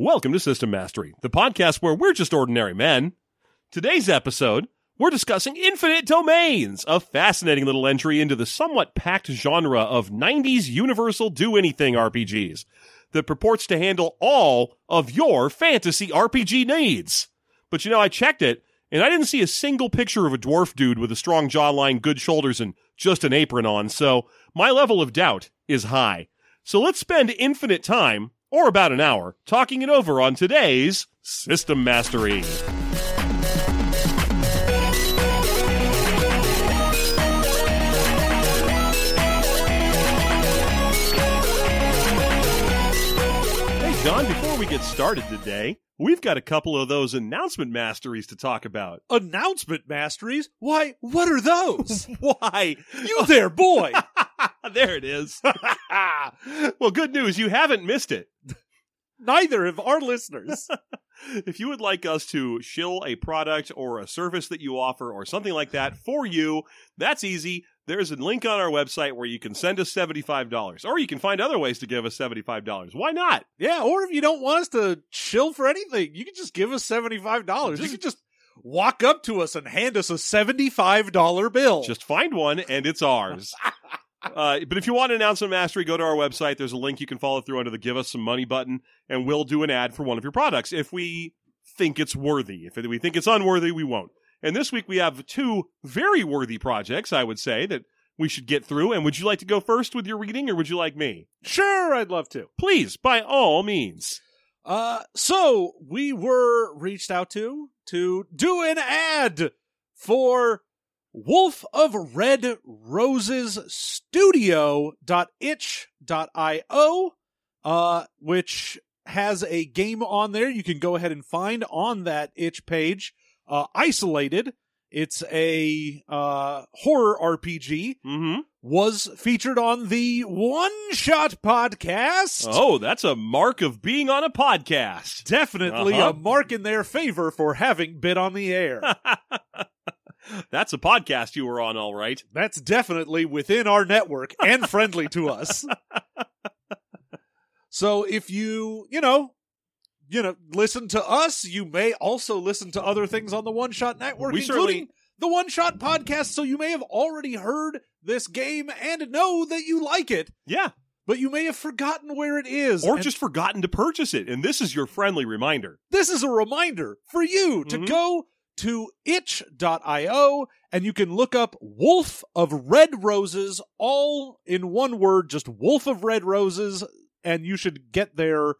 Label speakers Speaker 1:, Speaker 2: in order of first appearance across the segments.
Speaker 1: Welcome to System Mastery, the podcast where we're just ordinary men. Today's episode, we're discussing Infinite Domains, a fascinating little entry into the somewhat packed genre of 90s universal do anything RPGs that purports to handle all of your fantasy RPG needs. But you know, I checked it, and I didn't see a single picture of a dwarf dude with a strong jawline, good shoulders, and just an apron on, so my level of doubt is high. So let's spend infinite time, or about an hour, talking it over on today's System Mastery. Hey, John, before we get started today, we've got a couple of those announcement masteries to talk about.
Speaker 2: Announcement masteries? Why, what are those?
Speaker 1: Why?
Speaker 2: you there, boy!
Speaker 1: there it is. well, good news, you haven't missed it.
Speaker 2: Neither of our listeners.
Speaker 1: If you would like us to shill a product or a service that you offer or something like that for you, that's easy. There's a link on our website where you can send us $75 or you can find other ways to give us $75. Why not?
Speaker 2: yeah, or if you don't want us to chill for anything, you can just give us $75. you can just walk up to us and hand us a $75 bill.
Speaker 1: Just find one and it's ours. Uh, but if you want an announcement mastery, go to our website. There's a link you can follow through under the give us some money button, and we'll do an ad for one of your products if we think it's worthy. If we think it's unworthy, we won't. And this week we have two very worthy projects, I would say, that we should get through. And would you like to go first with your reading, or would you like me?
Speaker 2: sure, I'd love to.
Speaker 1: Please, by all means.
Speaker 2: Uh, so we were reached out to to do an ad for Wolf of Red Roses Studio.itch.io, uh, which has a game on there you can go ahead and find on that itch page, uh, isolated. It's a, uh, horror RPG,
Speaker 1: Mm-hmm.
Speaker 2: was featured on the One Shot podcast.
Speaker 1: Oh, that's a mark of being on a podcast.
Speaker 2: definitely
Speaker 1: Uh-huh.
Speaker 2: a mark in their favor for having been on the air.
Speaker 1: that's a podcast you were on, all right.
Speaker 2: That's definitely within our network and friendly to us. So if you, you know, you know, listen to us, you may also listen to other things on the One Shot Network,
Speaker 1: We
Speaker 2: including the One Shot podcast. So you may have already heard this game and know that you like it,
Speaker 1: Yeah.
Speaker 2: but you may have forgotten where it is.
Speaker 1: Or just forgotten to purchase it. And this is your friendly reminder.
Speaker 2: this is a reminder for you to
Speaker 1: Mhm.
Speaker 2: go to itch.io and you can look up Wolf of Red Roses, all in one word, just Wolf of Red Roses, and you should get their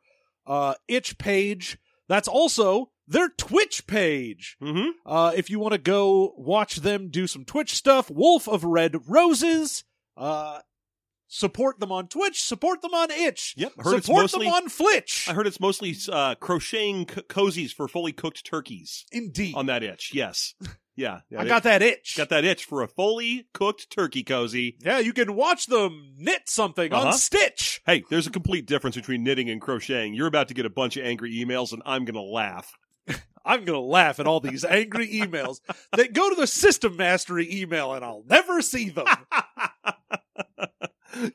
Speaker 2: uh, itch page. That's also their Twitch page.
Speaker 1: Mm-hmm.
Speaker 2: Uh, if you want to go watch them do some Twitch stuff, Wolf of Red Roses, uh, support them on Twitch, support them on Itch,
Speaker 1: Yep. I heard
Speaker 2: support
Speaker 1: mostly.
Speaker 2: them on Flitch.
Speaker 1: I heard it's mostly uh, crocheting co- cozies for fully cooked turkeys
Speaker 2: Indeed.
Speaker 1: on that itch. Yes. Yeah. yeah
Speaker 2: I got that itch.
Speaker 1: got that itch for a fully cooked turkey cozy.
Speaker 2: Yeah, you can watch them knit something
Speaker 1: Uh-huh.
Speaker 2: on Stitch.
Speaker 1: Hey, there's a complete difference between knitting and crocheting. You're about to get a bunch of angry emails, and I'm going to laugh.
Speaker 2: I'm gonna laugh at all these angry emails that go to the System Mastery email, and I'll never see them.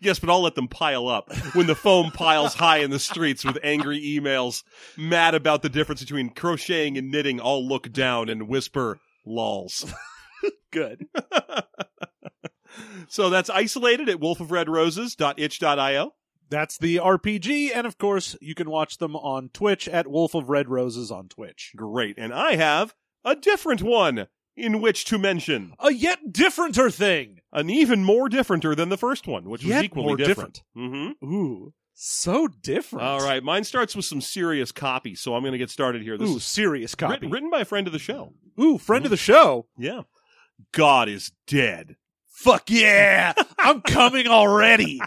Speaker 1: yes, but I'll let them pile up when the foam piles high in the streets with angry emails, mad about the difference between crocheting and knitting. I'll look down and whisper, lols.
Speaker 2: Good.
Speaker 1: So that's isolated at wolfofredroses.itch.io.
Speaker 2: That's the RPG, and of course, you can watch them on Twitch at Wolf of Red Roses on Twitch.
Speaker 1: Great. And I have a different one in which to mention.
Speaker 2: A yet differenter thing.
Speaker 1: An even more differenter than the first one, which was equally
Speaker 2: more
Speaker 1: different. Mm-hmm.
Speaker 2: Ooh, so different.
Speaker 1: All right. Mine starts with some serious copy, so I'm going to get started here. This
Speaker 2: Ooh, serious copy.
Speaker 1: written, written by a friend of the show.
Speaker 2: Ooh, friend of the show.
Speaker 1: Yeah. God is dead.
Speaker 2: Fuck yeah! I'm coming already.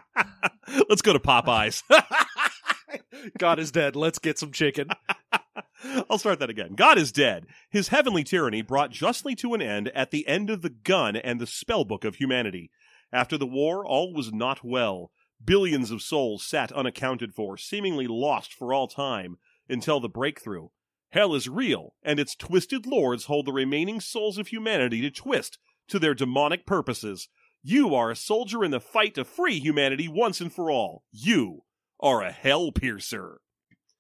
Speaker 1: Let's go to Popeyes.
Speaker 2: God is dead. Let's get some chicken.
Speaker 1: I'll start that again. God is dead. His heavenly tyranny brought justly to an end at the end of the gun and the spellbook of humanity. After the war, all was not well. Billions of souls sat unaccounted for, seemingly lost for all time, until the breakthrough. Hell is real, and its twisted lords hold the remaining souls of humanity to twist to their demonic purposes. You are a soldier in the fight to free humanity once and for all. You are a hell piercer.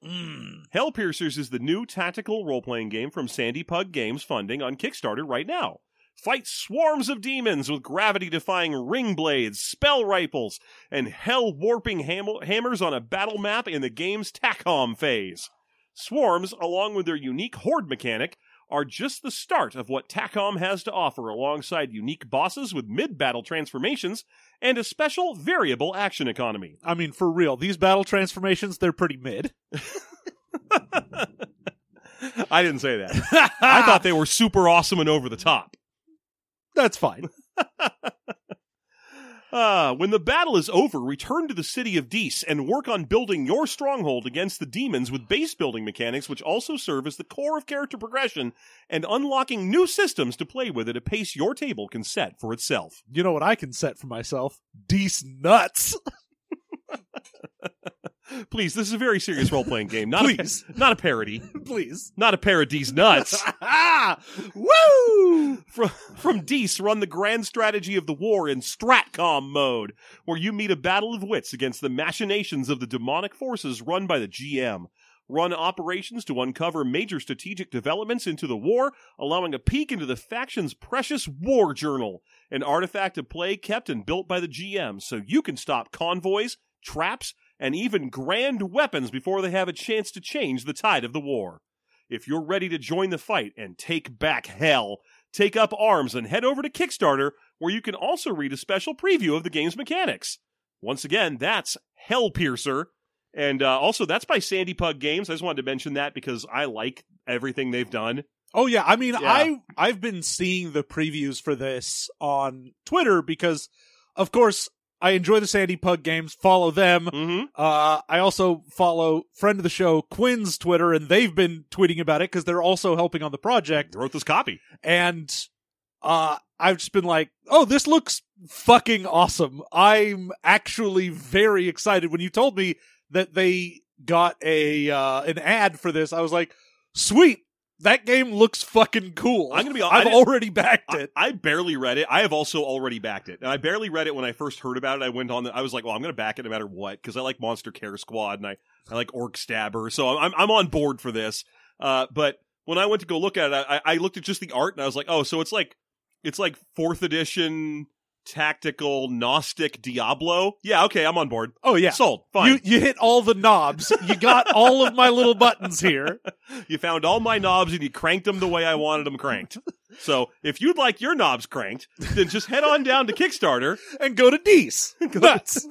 Speaker 1: Mm. Hellpiercers is the new tactical role playing game from Sandy Pug Games funding on Kickstarter right now. Fight swarms of demons with gravity defying ring blades, spell rifles, and hell warping ham- hammers on a battle map in the game's TACOM phase. Swarms, along with their unique horde mechanic, are just the start of what TACOM has to offer alongside unique bosses with mid battle transformations and a special variable action economy.
Speaker 2: I mean, for real, these battle transformations, they're pretty mid.
Speaker 1: I didn't say that. I thought they were super awesome and over the top.
Speaker 2: That's fine.
Speaker 1: Ah, when the battle is over, return to the city of Dees and work on building your stronghold against the demons with base building mechanics, which also serve as the core of character progression and unlocking new systems to play with at a pace your table can set for itself.
Speaker 2: You know what I can set for myself? Dece nuts.
Speaker 1: Please, this is a very serious role playing game, not
Speaker 2: Please.
Speaker 1: a, not a parody,
Speaker 2: Please.
Speaker 1: not a parody's nuts.
Speaker 2: Woo!
Speaker 1: From, from Dees, run the grand strategy of the war in Stratcom mode, where you meet a battle of wits against the machinations of the demonic forces run by the GM. Run operations to uncover major strategic developments into the war, allowing a peek into the faction's precious war journal, an artifact of play kept and built by the GM so you can stop convoys, traps, and even grand weapons before they have a chance to change the tide of the war. If you're ready to join the fight and take back hell, take up arms and head over to Kickstarter, where you can also read a special preview of the game's mechanics. Once again, that's Hellpiercer. And uh, also, that's by Sandy Pug Games. I just wanted to mention that because I like everything they've done.
Speaker 2: Oh yeah, I mean,
Speaker 1: Yeah.
Speaker 2: I I've been seeing the previews for this on Twitter because, of course, I enjoy the Sandy Pug games. Follow them.
Speaker 1: Mm-hmm.
Speaker 2: Uh, I also follow friend of the show Quinn's Twitter, and they've been tweeting about it because they're also helping on the project.
Speaker 1: Wrote this copy.
Speaker 2: And uh, I've just been like, oh, this looks fucking awesome. I'm actually very excited. When you told me that they got a uh, an ad for this, I was like, sweet. That game looks fucking cool.
Speaker 1: I'm gonna be- I
Speaker 2: I've already backed
Speaker 1: I,
Speaker 2: it.
Speaker 1: I barely read it. I have also already backed it, and I barely read it when I first heard about it. I went on. The, I was like, "Well, I'm to back it no matter what," because I like Monster Care Squad and I I like Orc Stabber, so I'm I'm on board for this. Uh, but when I went to go look at it, I, I looked at just the art and I was like, "Oh, so it's like it's like fourth edition tactical Gnostic Diablo." Yeah, okay, I'm on board.
Speaker 2: oh yeah.
Speaker 1: Sold. Fine.
Speaker 2: You you hit all the knobs. You got all of my little buttons here.
Speaker 1: You found all my knobs and you cranked them the way I wanted them cranked. So if you'd like your knobs cranked, then just head on down to Kickstarter
Speaker 2: And go to Dees. Nuts.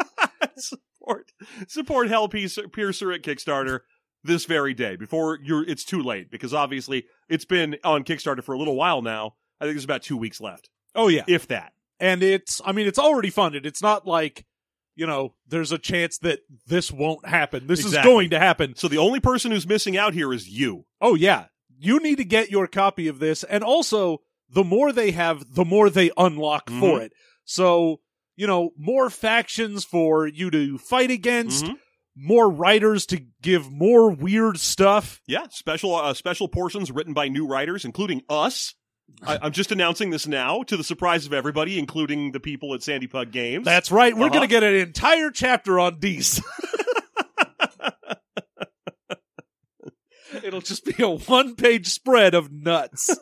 Speaker 1: support support Hell Piercer, Piercer at Kickstarter this very day before you're it's too late because obviously it's been on Kickstarter for a little while now. I think there's about two weeks left,
Speaker 2: Oh yeah.
Speaker 1: if that.
Speaker 2: And it's i mean it's already funded it's not like you know there's a chance that this won't happen this
Speaker 1: Exactly.
Speaker 2: is going to happen
Speaker 1: So the only person who's missing out here is you.
Speaker 2: oh yeah you need to get your copy of this and also the more they have the more they unlock for
Speaker 1: Mhm.
Speaker 2: it so you know more factions for you to fight against
Speaker 1: Mhm.
Speaker 2: more writers to give more weird stuff
Speaker 1: Yeah, special uh, special portions written by new writers, including us. I, I'm just announcing this now to the surprise of everybody, including the people at Sandy Pug Games.
Speaker 2: that's right we're
Speaker 1: Uh-huh.
Speaker 2: gonna get an entire chapter on Dees. It'll just be a one page spread of nuts.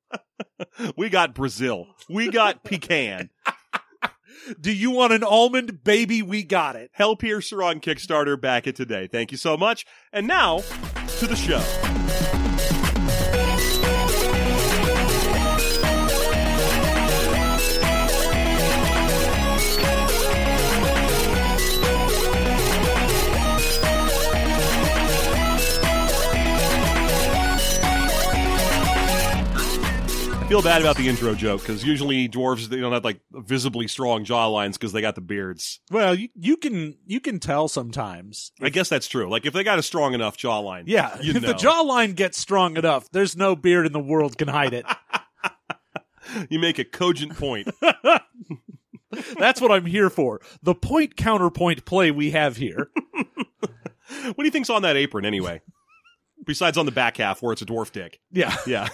Speaker 1: we got Brazil. We got pecan.
Speaker 2: Do you want an almond baby? We got it.
Speaker 1: Hellpiercer on Kickstarter back it today. Thank you so much. And now to the show. Feel bad about the intro joke because usually dwarves they don't have like visibly strong jaw lines because they got the beards.
Speaker 2: Well, you, you can you can tell sometimes.
Speaker 1: I guess that's true. Like if they got a strong enough jawline,
Speaker 2: Yeah, if
Speaker 1: know.
Speaker 2: the jawline gets strong enough, there's no beard in the world can hide it.
Speaker 1: you make a cogent point.
Speaker 2: That's what I'm here for. The point counterpoint play we have here.
Speaker 1: what do you think's on that apron anyway? Besides on the back half where it's a dwarf dick.
Speaker 2: Yeah,
Speaker 1: Yeah.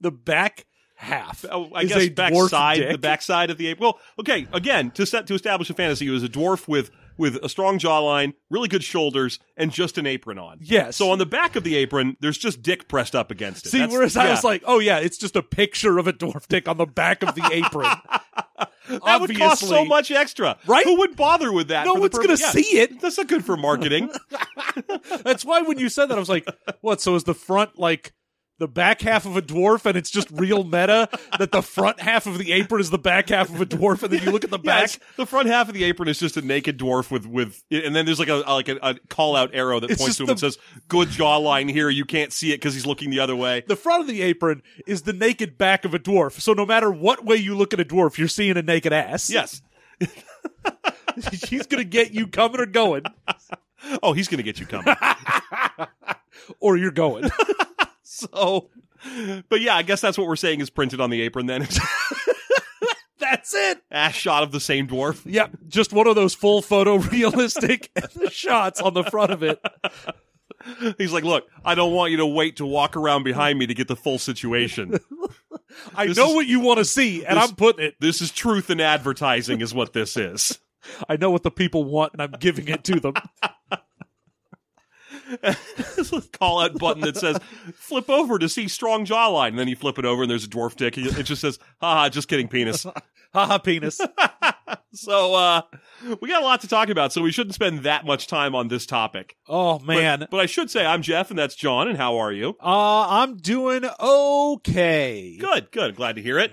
Speaker 2: the back half.
Speaker 1: Oh, I
Speaker 2: is
Speaker 1: guess
Speaker 2: a
Speaker 1: back
Speaker 2: dwarf
Speaker 1: side,
Speaker 2: dick.
Speaker 1: the back side of the ape. Well, okay, again, to set to establish a fantasy, it was a dwarf with with a strong jawline, really good shoulders, and just an apron on.
Speaker 2: Yes.
Speaker 1: So on the back of the apron, there's just dick pressed up against it.
Speaker 2: See,
Speaker 1: That's-
Speaker 2: whereas I was like, oh yeah, it's just a picture of a dwarf dick on the back of the apron.
Speaker 1: that would cost so much extra,
Speaker 2: Right?
Speaker 1: Who would bother with that?
Speaker 2: No one's gonna
Speaker 1: yeah.
Speaker 2: see it.
Speaker 1: That's not good for marketing.
Speaker 2: That's why when you said that, I was like, what? So is the front like the back half of a dwarf and it's just real meta that the front half of the apron is the back half of a dwarf and then you look at the back?
Speaker 1: it's- the front half of the apron is just a naked dwarf with with, and then there's like a like a, a call out arrow that
Speaker 2: It's
Speaker 1: points to him
Speaker 2: the-
Speaker 1: and says, "Good jawline here. You can't see it because he's looking the other way."
Speaker 2: the front of the apron is the naked back of a dwarf. So no matter what way you look at a dwarf, you're seeing a naked ass.
Speaker 1: Yes.
Speaker 2: He's gonna get you coming or going.
Speaker 1: Oh, he's gonna get you coming.
Speaker 2: Or you're going.
Speaker 1: so, but yeah, I guess that's what we're saying is printed on the apron. Then
Speaker 2: That's it.
Speaker 1: ass shot of the same dwarf.
Speaker 2: Yep. Just one of those full photo realistic shots on the front of it.
Speaker 1: He's like, "Look, I don't want you to wait to walk around behind me to get the full situation.
Speaker 2: I
Speaker 1: This
Speaker 2: know
Speaker 1: is-
Speaker 2: what you want to see, and
Speaker 1: this-
Speaker 2: I'm putting it.
Speaker 1: This is truth in advertising, is what this is."
Speaker 2: I know what the people want, and I'm giving it to them.
Speaker 1: Call out button that says flip over to see strong jawline and then you flip it over and there's a dwarf dick it just says haha just kidding penis
Speaker 2: Haha, penis.
Speaker 1: so uh we got a lot to talk about so we shouldn't spend that much time on this topic
Speaker 2: Oh man.
Speaker 1: but, i should say i'm jeff and that's john and how are you
Speaker 2: Uh, I'm doing okay.
Speaker 1: good good glad to hear it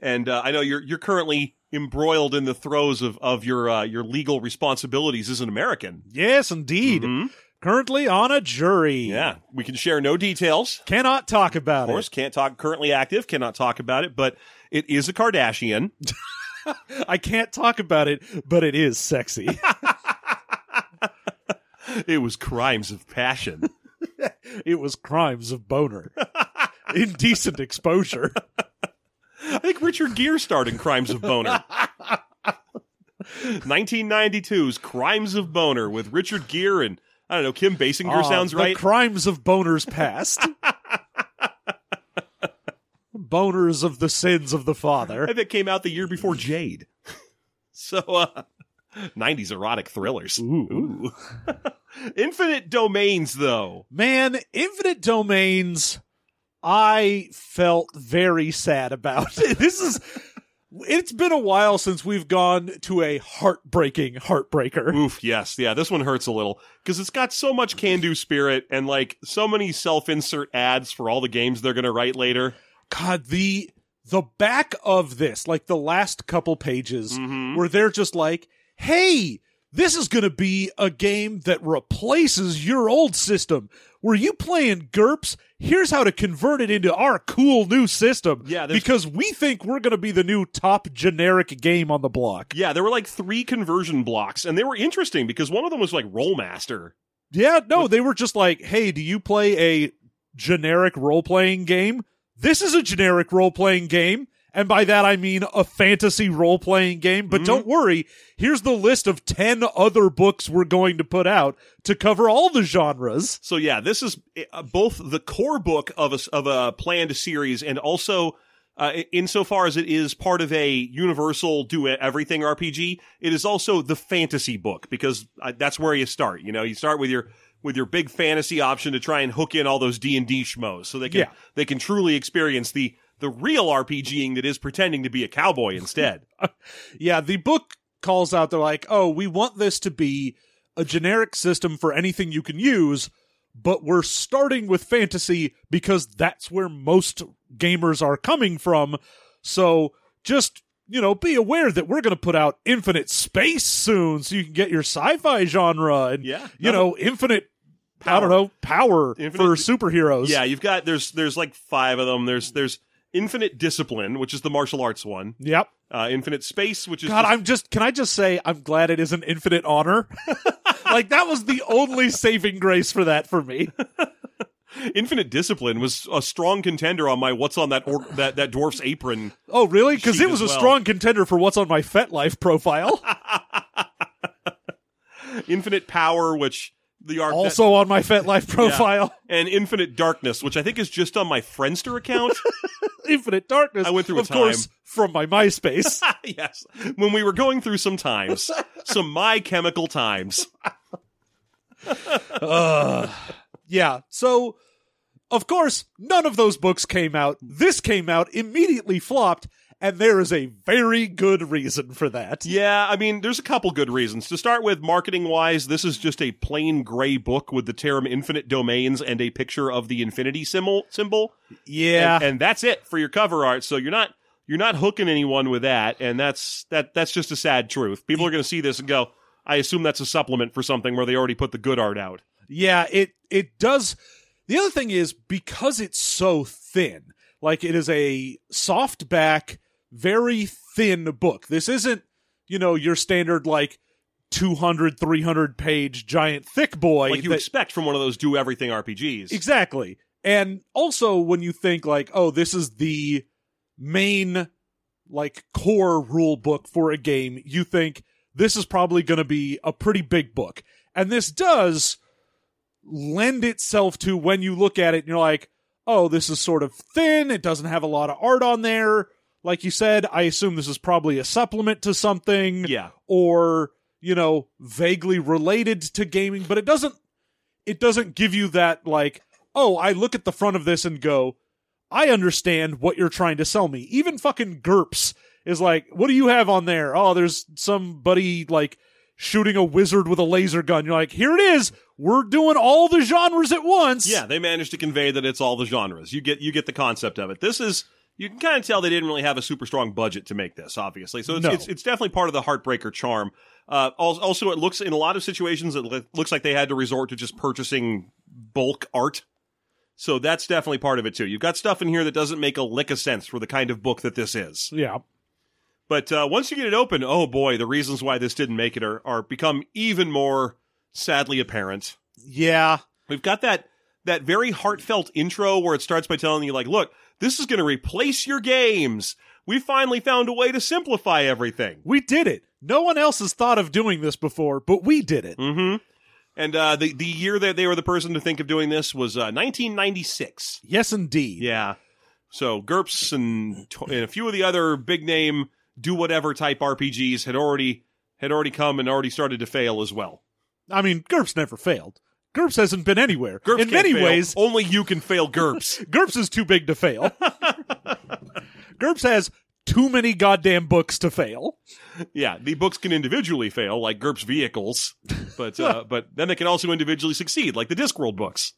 Speaker 1: and uh, i know you're you're currently embroiled in the throes of of your uh, your legal responsibilities as an american
Speaker 2: Yes, indeed.
Speaker 1: Mhm.
Speaker 2: Currently on a jury.
Speaker 1: yeah we can share no details
Speaker 2: Cannot talk about it.
Speaker 1: Of course, can't talk. Currently active, cannot talk about it, but it is a Kardashian.
Speaker 2: I can't talk about it, but it is sexy.
Speaker 1: it was crimes of passion.
Speaker 2: it was crimes of boner. Indecent exposure.
Speaker 1: I think Richard Gere starred in Crimes of Boner. 1992's Crimes of Boner with Richard Gere and I don't know Kim Basinger
Speaker 2: Ah,
Speaker 1: sounds
Speaker 2: the
Speaker 1: right.
Speaker 2: crimes of boners past. boners of the sins of the father.
Speaker 1: Think came out the year before Jade. so, uh, 90s erotic thrillers.
Speaker 2: Ooh.
Speaker 1: Infinite Domains, though.
Speaker 2: Man, infinite domains, I felt very sad about. this is. It's been a while since we've gone to a heartbreaking heartbreaker.
Speaker 1: Oof, yes. Yeah, this one hurts a little because it's got so much can do spirit and like so many self insert ads for all the games they're going to write later.
Speaker 2: God, the the back of this, like the last couple pages,
Speaker 1: Mhm.
Speaker 2: where they're just like, "Hey, this is going to be a game that replaces your old system. Were you playing GURPS? Here's how to convert it into our cool new system.
Speaker 1: Yeah, there's-
Speaker 2: because we think we're going to be the new top generic game on the block.
Speaker 1: Yeah, there were like three conversion blocks and they were interesting because one of them was like Rolemaster.
Speaker 2: Yeah, no, they were just like, "Hey, do you play a generic role playing game? This is a generic role playing game." And by that I mean a fantasy role playing game. But
Speaker 1: Mhm.
Speaker 2: don't worry, here's the list of 10 other books we're going to put out to cover all the genres.
Speaker 1: So yeah, this is uh, both the core book of a of a planned series and also uh, insofar as it is part of a universal do everything RPG, it is also the fantasy book because uh, that's where you start. You know, you start with your with your big fantasy option to try and hook in all those D and D schmoes, so they can
Speaker 2: Yeah.
Speaker 1: they can truly experience the the real RPGing that is pretending to be a cowboy instead.
Speaker 2: Yeah, the book calls out, they're like, oh, we want this to be a generic system for anything you can use, but we're starting with fantasy because that's where most gamers are coming from. So just, you know, be aware that we're going to put out infinite space soon so you can get your sci fi genre and,
Speaker 1: Yeah.
Speaker 2: you know, infinite. I
Speaker 1: Power.
Speaker 2: don't know, power
Speaker 1: Infinite-
Speaker 2: for superheroes.
Speaker 1: Yeah, you've got there's there's like five of them. There's there's Infinite Discipline, which is the martial arts one.
Speaker 2: Yep.
Speaker 1: Uh, Infinite Space, which is
Speaker 2: God,
Speaker 1: just-
Speaker 2: I'm just. Can I just say I'm glad it isn't infinite honor. like that was the only saving grace for that for me.
Speaker 1: Infinite Discipline was a strong contender on my what's on that or- that that dwarf's apron.
Speaker 2: Oh, really? Because it was
Speaker 1: as
Speaker 2: a strong contender for what's on my FetLife profile.
Speaker 1: Infinite Power, which the art
Speaker 2: also on my FetLife profile.
Speaker 1: and Infinite Darkness, which I think is just on my Friendster account.
Speaker 2: Infinite Darkness.
Speaker 1: I went through a
Speaker 2: of course, from my MySpace.
Speaker 1: yes. When we were going through some times, some my chemical times.
Speaker 2: uh, yeah. So, of course, none of those books came out. This came out, immediately flopped, and there is a very good reason for that.
Speaker 1: Yeah, I mean, there's a couple good reasons. To start with, marketing wise, this is just a plain gray book with the term infinite domains and a picture of the infinity symbol symbol.
Speaker 2: Yeah.
Speaker 1: And, and that's it for your cover art. So you're not you're not hooking anyone with that, and that's that that's just a sad truth. People are gonna see this and go, I assume that's a supplement for something where they already put the good art out.
Speaker 2: Yeah, it it does. The other thing is because it's so thin, like it is a soft back, very thin book. This isn't, you know, your standard like 200 300 page giant thick boy
Speaker 1: Like you
Speaker 2: that-
Speaker 1: expect from one of those do everything RPGs.
Speaker 2: Exactly. And also when you think like, oh, this is the main like core rule book for a game, you think this is probably going to be a pretty big book. And this does lend itself to when you look at it and you're like, oh, this is sort of thin, it doesn't have a lot of art on there. Like you said, I assume this is probably a supplement to something
Speaker 1: Yeah.
Speaker 2: or you know vaguely related to gaming but it doesn't it doesn't give you that like oh i look at the front of this and go i understand what you're trying to sell me even fucking GURPS is like what do you have on there oh there's somebody like shooting a wizard with a laser gun you're like here it is we're doing all the genres at once
Speaker 1: Yeah, they managed to convey that it's all the genres. You get you get the concept of it. This is you can kind of tell they didn't really have a super strong budget to make this, obviously. So it's
Speaker 2: No.
Speaker 1: it's, it's definitely part of the heartbreaker charm. Uh, also, it looks in a lot of situations it looks like they had to resort to just purchasing bulk art. So that's definitely part of it too. You've got stuff in here that doesn't make a lick of sense for the kind of book that this is.
Speaker 2: yeah
Speaker 1: But uh, once you get it open, oh boy, the reasons why this didn't make it are, are become even more sadly apparent.
Speaker 2: yeah
Speaker 1: We've got that that very heartfelt intro where it starts by telling you like, look, this is going to replace your games. We finally found a way to simplify everything.
Speaker 2: we did it no one else has thought of doing this before but we did it
Speaker 1: Mm-hmm. And uh, the the year that they were the person to think of doing this was uh, 1996.
Speaker 2: yes indeed
Speaker 1: Yeah. So GURPS and, and a few of the other big name do whatever type RPGs had already had already come and already started to fail as well.
Speaker 2: I mean, GURPS never failed. GURPS hasn't been anywhere.
Speaker 1: GURPS
Speaker 2: In many
Speaker 1: fail.
Speaker 2: ways,
Speaker 1: only you can fail GURPS.
Speaker 2: GURPS is too big to fail. GURPS has too many goddamn books to fail.
Speaker 1: Yeah, the books can individually fail, like GURPS vehicles, but uh, but then they can also individually succeed, like the Discworld books.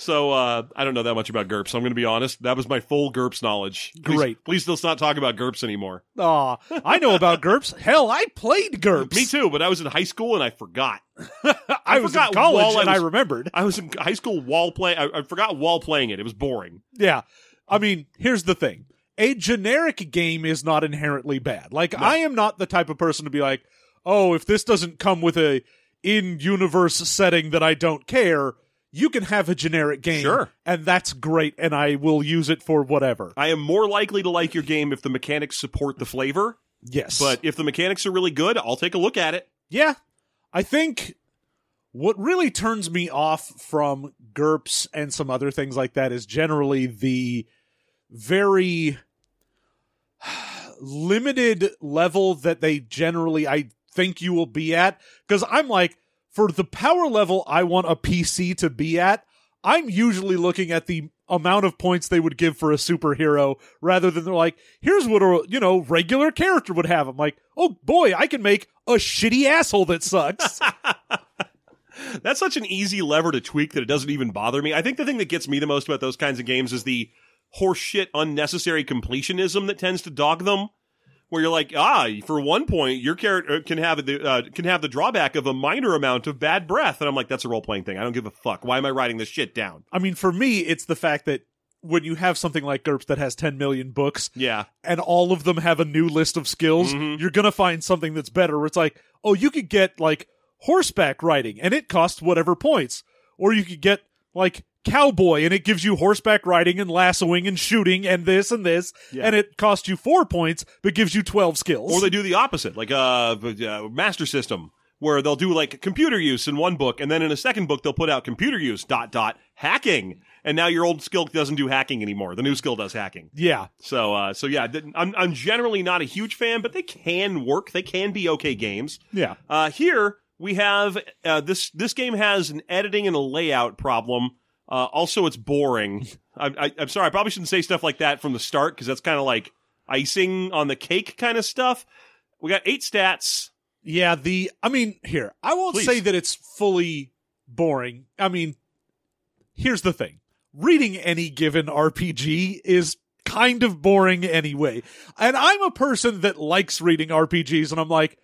Speaker 1: So uh, I don't know that much about GURPS. I'm going to be honest. That was my full GURPS knowledge. Please,
Speaker 2: Great.
Speaker 1: Please let's not talk about GURPS anymore.
Speaker 2: Aw, I know about GURPS. Hell, I played GURPS.
Speaker 1: Me too, but I was in high school and I forgot.
Speaker 2: I, was in
Speaker 1: forgot
Speaker 2: college
Speaker 1: while I
Speaker 2: and I
Speaker 1: was-
Speaker 2: remembered.
Speaker 1: I was in high school while playing. I, I forgot while playing it. It was boring.
Speaker 2: Yeah. I mean, here's the thing. A generic game is not inherently bad. Like, I am not the type of person to be like, oh, if this doesn't come with a in-universe setting that I don't care, you can have a generic game.
Speaker 1: Sure.
Speaker 2: And that's great, and I will use it for whatever.
Speaker 1: I am more likely to like your game if the mechanics support the flavor.
Speaker 2: Yes.
Speaker 1: But if the mechanics are really good, I'll take a look at it.
Speaker 2: Yeah. I think what really turns me off from GURPS and some other things like that is generally the very limited level that they generally I think you will be at because I'm like for the power level I want a PC to be at I'm usually looking at the amount of points they would give for a superhero rather than they're like here's what a you know regular character would have I'm like oh boy I can make a shitty asshole that sucks
Speaker 1: That's such an easy lever to tweak that it doesn't even bother me. I think the thing that gets me the most about those kinds of games is the horseshit unnecessary completionism that tends to dog them. Where you're like, ah, for one point, your character can have the uh, can have the drawback of a minor amount of bad breath, and I'm like, that's a role playing thing. I don't give a fuck. Why am I writing this shit down?
Speaker 2: I mean for me it's the fact that when you have something like GURPS that has 10 million books
Speaker 1: Yeah,
Speaker 2: and all of them have a new list of skills,
Speaker 1: Mhm.
Speaker 2: you're gonna find something that's better. Where it's like, oh, you could get like horseback riding, and it costs whatever points, or you could get like cowboy, and it gives you horseback riding and lassoing and shooting and this and this,
Speaker 1: Yeah.
Speaker 2: and it costs you four points but gives you twelve skills.
Speaker 1: or they do the opposite, like uh, uh Master System, where they'll do like computer use in one book, and then in a second book they'll put out computer use dot dot hacking, and now your old skill doesn't do hacking anymore. The new skill does hacking.
Speaker 2: Yeah.
Speaker 1: So, uh, so yeah, I'm I'm generally not a huge fan, but they can work. They can be okay games.
Speaker 2: Yeah.
Speaker 1: Uh, here we have uh, this. This game has an editing and a layout problem. Uh, also, it's boring. I, I, I'm sorry. I probably shouldn't say stuff like that from the start because that's kind of like icing on the cake kind of stuff. We got eight stats.
Speaker 2: Yeah, the I mean, here, I won't
Speaker 1: Please.
Speaker 2: say that it's fully boring. I mean, here's the thing. Reading any given RPG is kind of boring anyway. And I'm a person that likes reading RPGs and I'm like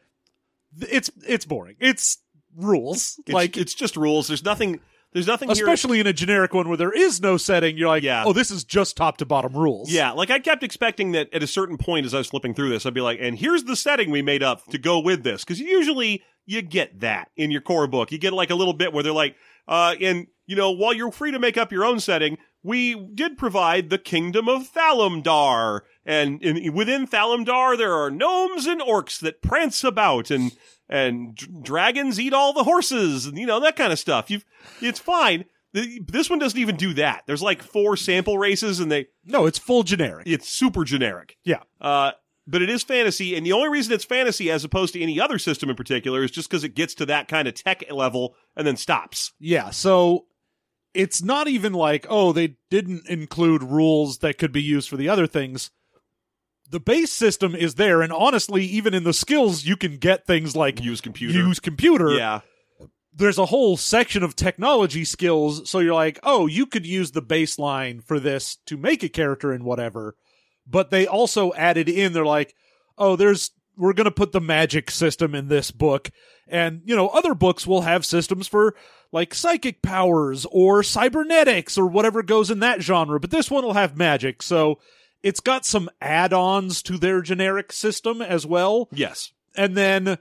Speaker 2: it's it's boring. It's rules.
Speaker 1: It's,
Speaker 2: like
Speaker 1: it's just rules. There's nothing. There's nothing here.
Speaker 2: especially in a generic one where there is no setting, you're like,
Speaker 1: Yeah.
Speaker 2: oh, this is just top to bottom rules.
Speaker 1: Yeah, like I kept expecting that at a certain point as I was flipping through this, I'd be like, and here's the setting we made up to go with this. Because usually you get that in your core book. You get like a little bit where they're like, uh, and, you know, while you're free to make up your own setting, we did provide the kingdom of Thalamdar. And in, within Thalamdar, there are gnomes and orcs that prance about and, and d- dragons eat all the horses and, you know, that kind of stuff. You've, it's fine. The- This one doesn't even do that. There's like four sample races and they,
Speaker 2: No, it's full generic.
Speaker 1: it's super generic.
Speaker 2: Yeah.
Speaker 1: Uh, but it is fantasy, and the only reason it's fantasy as opposed to any other system in particular is just because it gets to that kind of tech level and then stops.
Speaker 2: Yeah, so it's not even like, oh, they didn't include rules that could be used for the other things. The base system is there, and honestly, even in the skills, you can get things like
Speaker 1: Use computer.
Speaker 2: use computer.
Speaker 1: Yeah.
Speaker 2: There's a whole section of technology skills, so you're like, oh, you could use the baseline for this to make a character and whatever. But they also added in, they're like, oh, there's we're going to put the magic system in this book. And, you know, other books will have systems for like psychic powers or cybernetics or whatever goes in that genre. But this one will have magic. So it's got some add ons to their generic system as well.
Speaker 1: Yes.
Speaker 2: And then,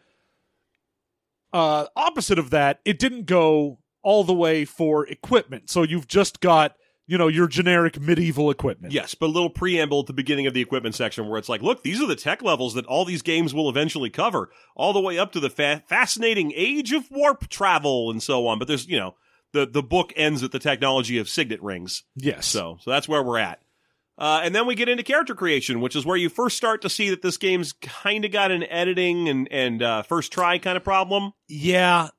Speaker 2: uh, opposite of that, it didn't go all the way for equipment. So you've just got, you know, your generic medieval equipment.
Speaker 1: Yes, but a little preamble at the beginning of the equipment section where it's like, look, these are the tech levels that all these games will eventually cover, all the way up to the fa- fascinating age of warp travel and so on. But there's, you know, the the book ends at the technology of signet rings.
Speaker 2: Yes.
Speaker 1: So, so that's where we're at. Uh, and then we get into character creation, which is where you first start to see that this game's kind of got an editing and and uh, first try kind of problem.
Speaker 2: Yeah,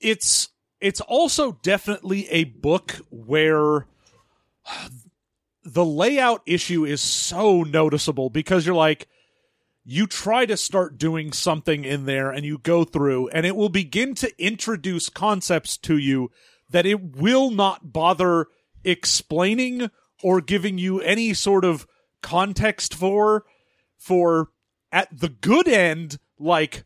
Speaker 2: it's it's also definitely a book where the layout issue is so noticeable because you're like you try to start doing something in there and you go through and it will begin to introduce concepts to you that it will not bother explaining or giving you any sort of context for for at the good end like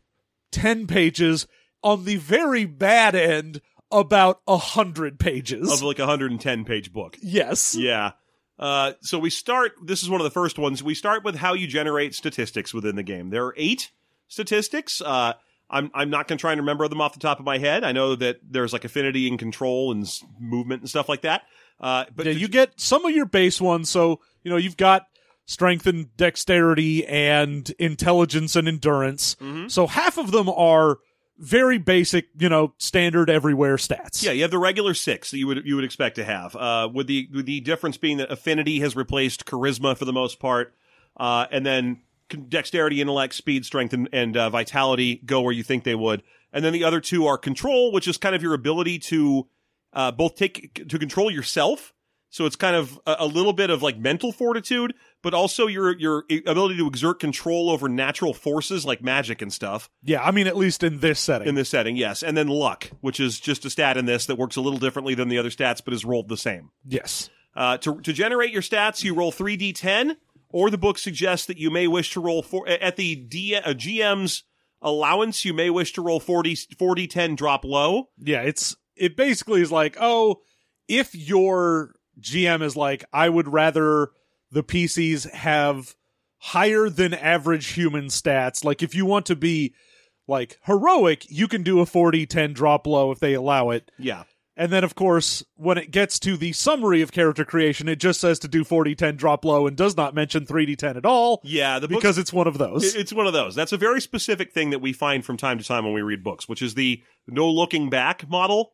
Speaker 2: 10 pages on the very bad end about a hundred pages
Speaker 1: of like a 110 page book.
Speaker 2: yes
Speaker 1: Yeah. Uh, so we start. This is one of the first ones. We start with how you generate statistics within the game. There are eight statistics. Uh, I'm I'm not going to try and remember them off the top of my head. I know that there's like affinity and control and movement and stuff like that. Uh, but
Speaker 2: yeah,
Speaker 1: to-
Speaker 2: you get some of your base ones so you know you've got strength and dexterity and intelligence and endurance
Speaker 1: Mhm.
Speaker 2: so half of them are very basic you know standard everywhere stats
Speaker 1: Yeah, you have the regular six that you would you would expect to have. Uh, with the with the difference being that affinity has replaced charisma for the most part, uh, and then dexterity, intellect, speed, strength, and, and uh, vitality go where you think they would. And then the other two are control, which is kind of your ability to uh, both take to control yourself. So it's kind of a, a little bit of like mental fortitude, but also your your ability to exert control over natural forces like magic and stuff
Speaker 2: yeah i mean at least in this setting
Speaker 1: in this setting, yes. And then luck, which is just a stat in this that works a little differently than the other stats, but is rolled the same.
Speaker 2: yes
Speaker 1: Uh, to, to generate your stats, you roll 3d10, or the book suggests that you may wish to roll four, at the D, uh, GM's allowance, you may wish to roll 40, 4d10 drop low.
Speaker 2: yeah it's it basically is like oh if your gm is like i would rather the pcs have higher than average human stats like if you want to be like heroic you can do a 40 10 drop low if they allow it
Speaker 1: Yeah.
Speaker 2: And then, of course, when it gets to the summary of character creation, it just says to do 4d10 drop low and does not mention 3d10 at all
Speaker 1: Yeah, the
Speaker 2: because it's one of those.
Speaker 1: It's one of those. That's a very specific thing that we find from time to time when we read books, which is the no looking back model,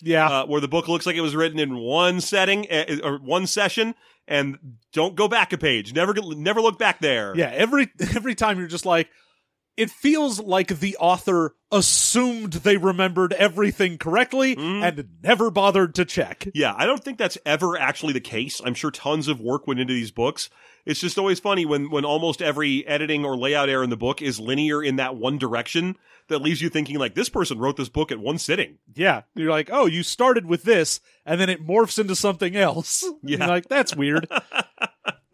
Speaker 2: yeah.
Speaker 1: uh, where the book looks like it was written in one setting uh, or one session, and don't go back a page. Never, never look back there.
Speaker 2: Yeah, every every time you're just like it feels like the author assumed they remembered everything correctly
Speaker 1: Mhm.
Speaker 2: and never bothered to check.
Speaker 1: Yeah, I don't think that's ever actually the case. I'm sure tons of work went into these books. It's just always funny when when almost every editing or layout error in the book is linear in that one direction that leaves you thinking like this person wrote this book at one sitting.
Speaker 2: Yeah, you're like, "Oh, you started with this and then it morphs into something else."
Speaker 1: Yeah.
Speaker 2: You're like, "That's weird."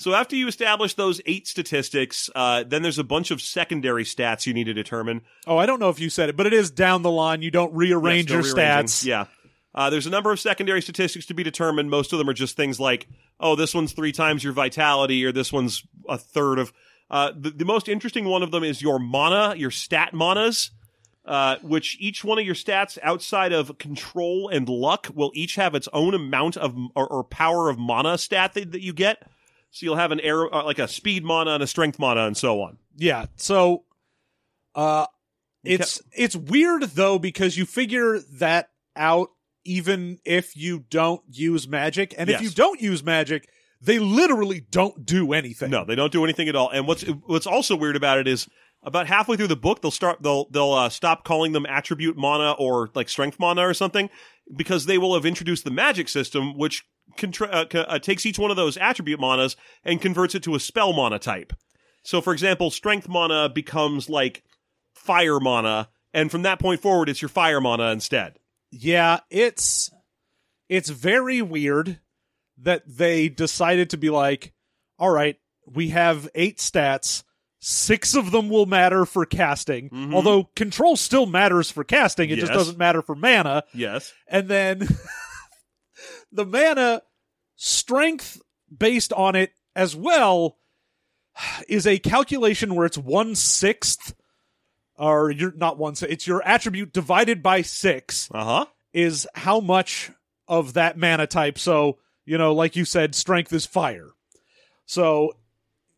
Speaker 1: So after you establish those eight statistics, uh, then there's a bunch of secondary stats you need to determine.
Speaker 2: oh, I don't know if you said it, but it is down the line. You don't rearrange
Speaker 1: Yes, no
Speaker 2: your stats.
Speaker 1: Yeah. Uh, there's a number of secondary statistics to be determined. Most of them are just things like, oh, this one's three times your vitality, or this one's a third of. Uh, the, the most interesting one of them is your mana, your stat manas, uh, which each one of your stats outside of control and luck will each have its own amount of or, or power of mana stat that, that you get. So you'll have an arrow, uh, like a speed mana and a strength mana, and so on.
Speaker 2: Yeah. So uh it's it's weird though because you figure that out even if you don't use magic and if you don't use magic they literally don't do anything.
Speaker 1: No, they don't do anything at all. And what's what's also weird about it is about halfway through the book they'll start they'll they'll uh, stop calling them attribute mana or like strength mana or something because they will have introduced the magic system which contra- uh, c- uh, takes each one of those attribute manas and converts it to a spell mana type. So for example, strength mana becomes like fire mana and from that point forward it's your fire mana instead.
Speaker 2: Yeah, it's it's very weird that they decided to be like, all right, we have eight stats. Six of them will matter for casting,
Speaker 1: Mhm.
Speaker 2: although control still matters for casting. It just doesn't matter for mana.
Speaker 1: Yes.
Speaker 2: and then the mana strength based on it as well is a calculation where it's one sixth or you're not one si- it's your attribute divided by six
Speaker 1: Uh-huh.
Speaker 2: is how much of that mana type so you know like you said strength is fire so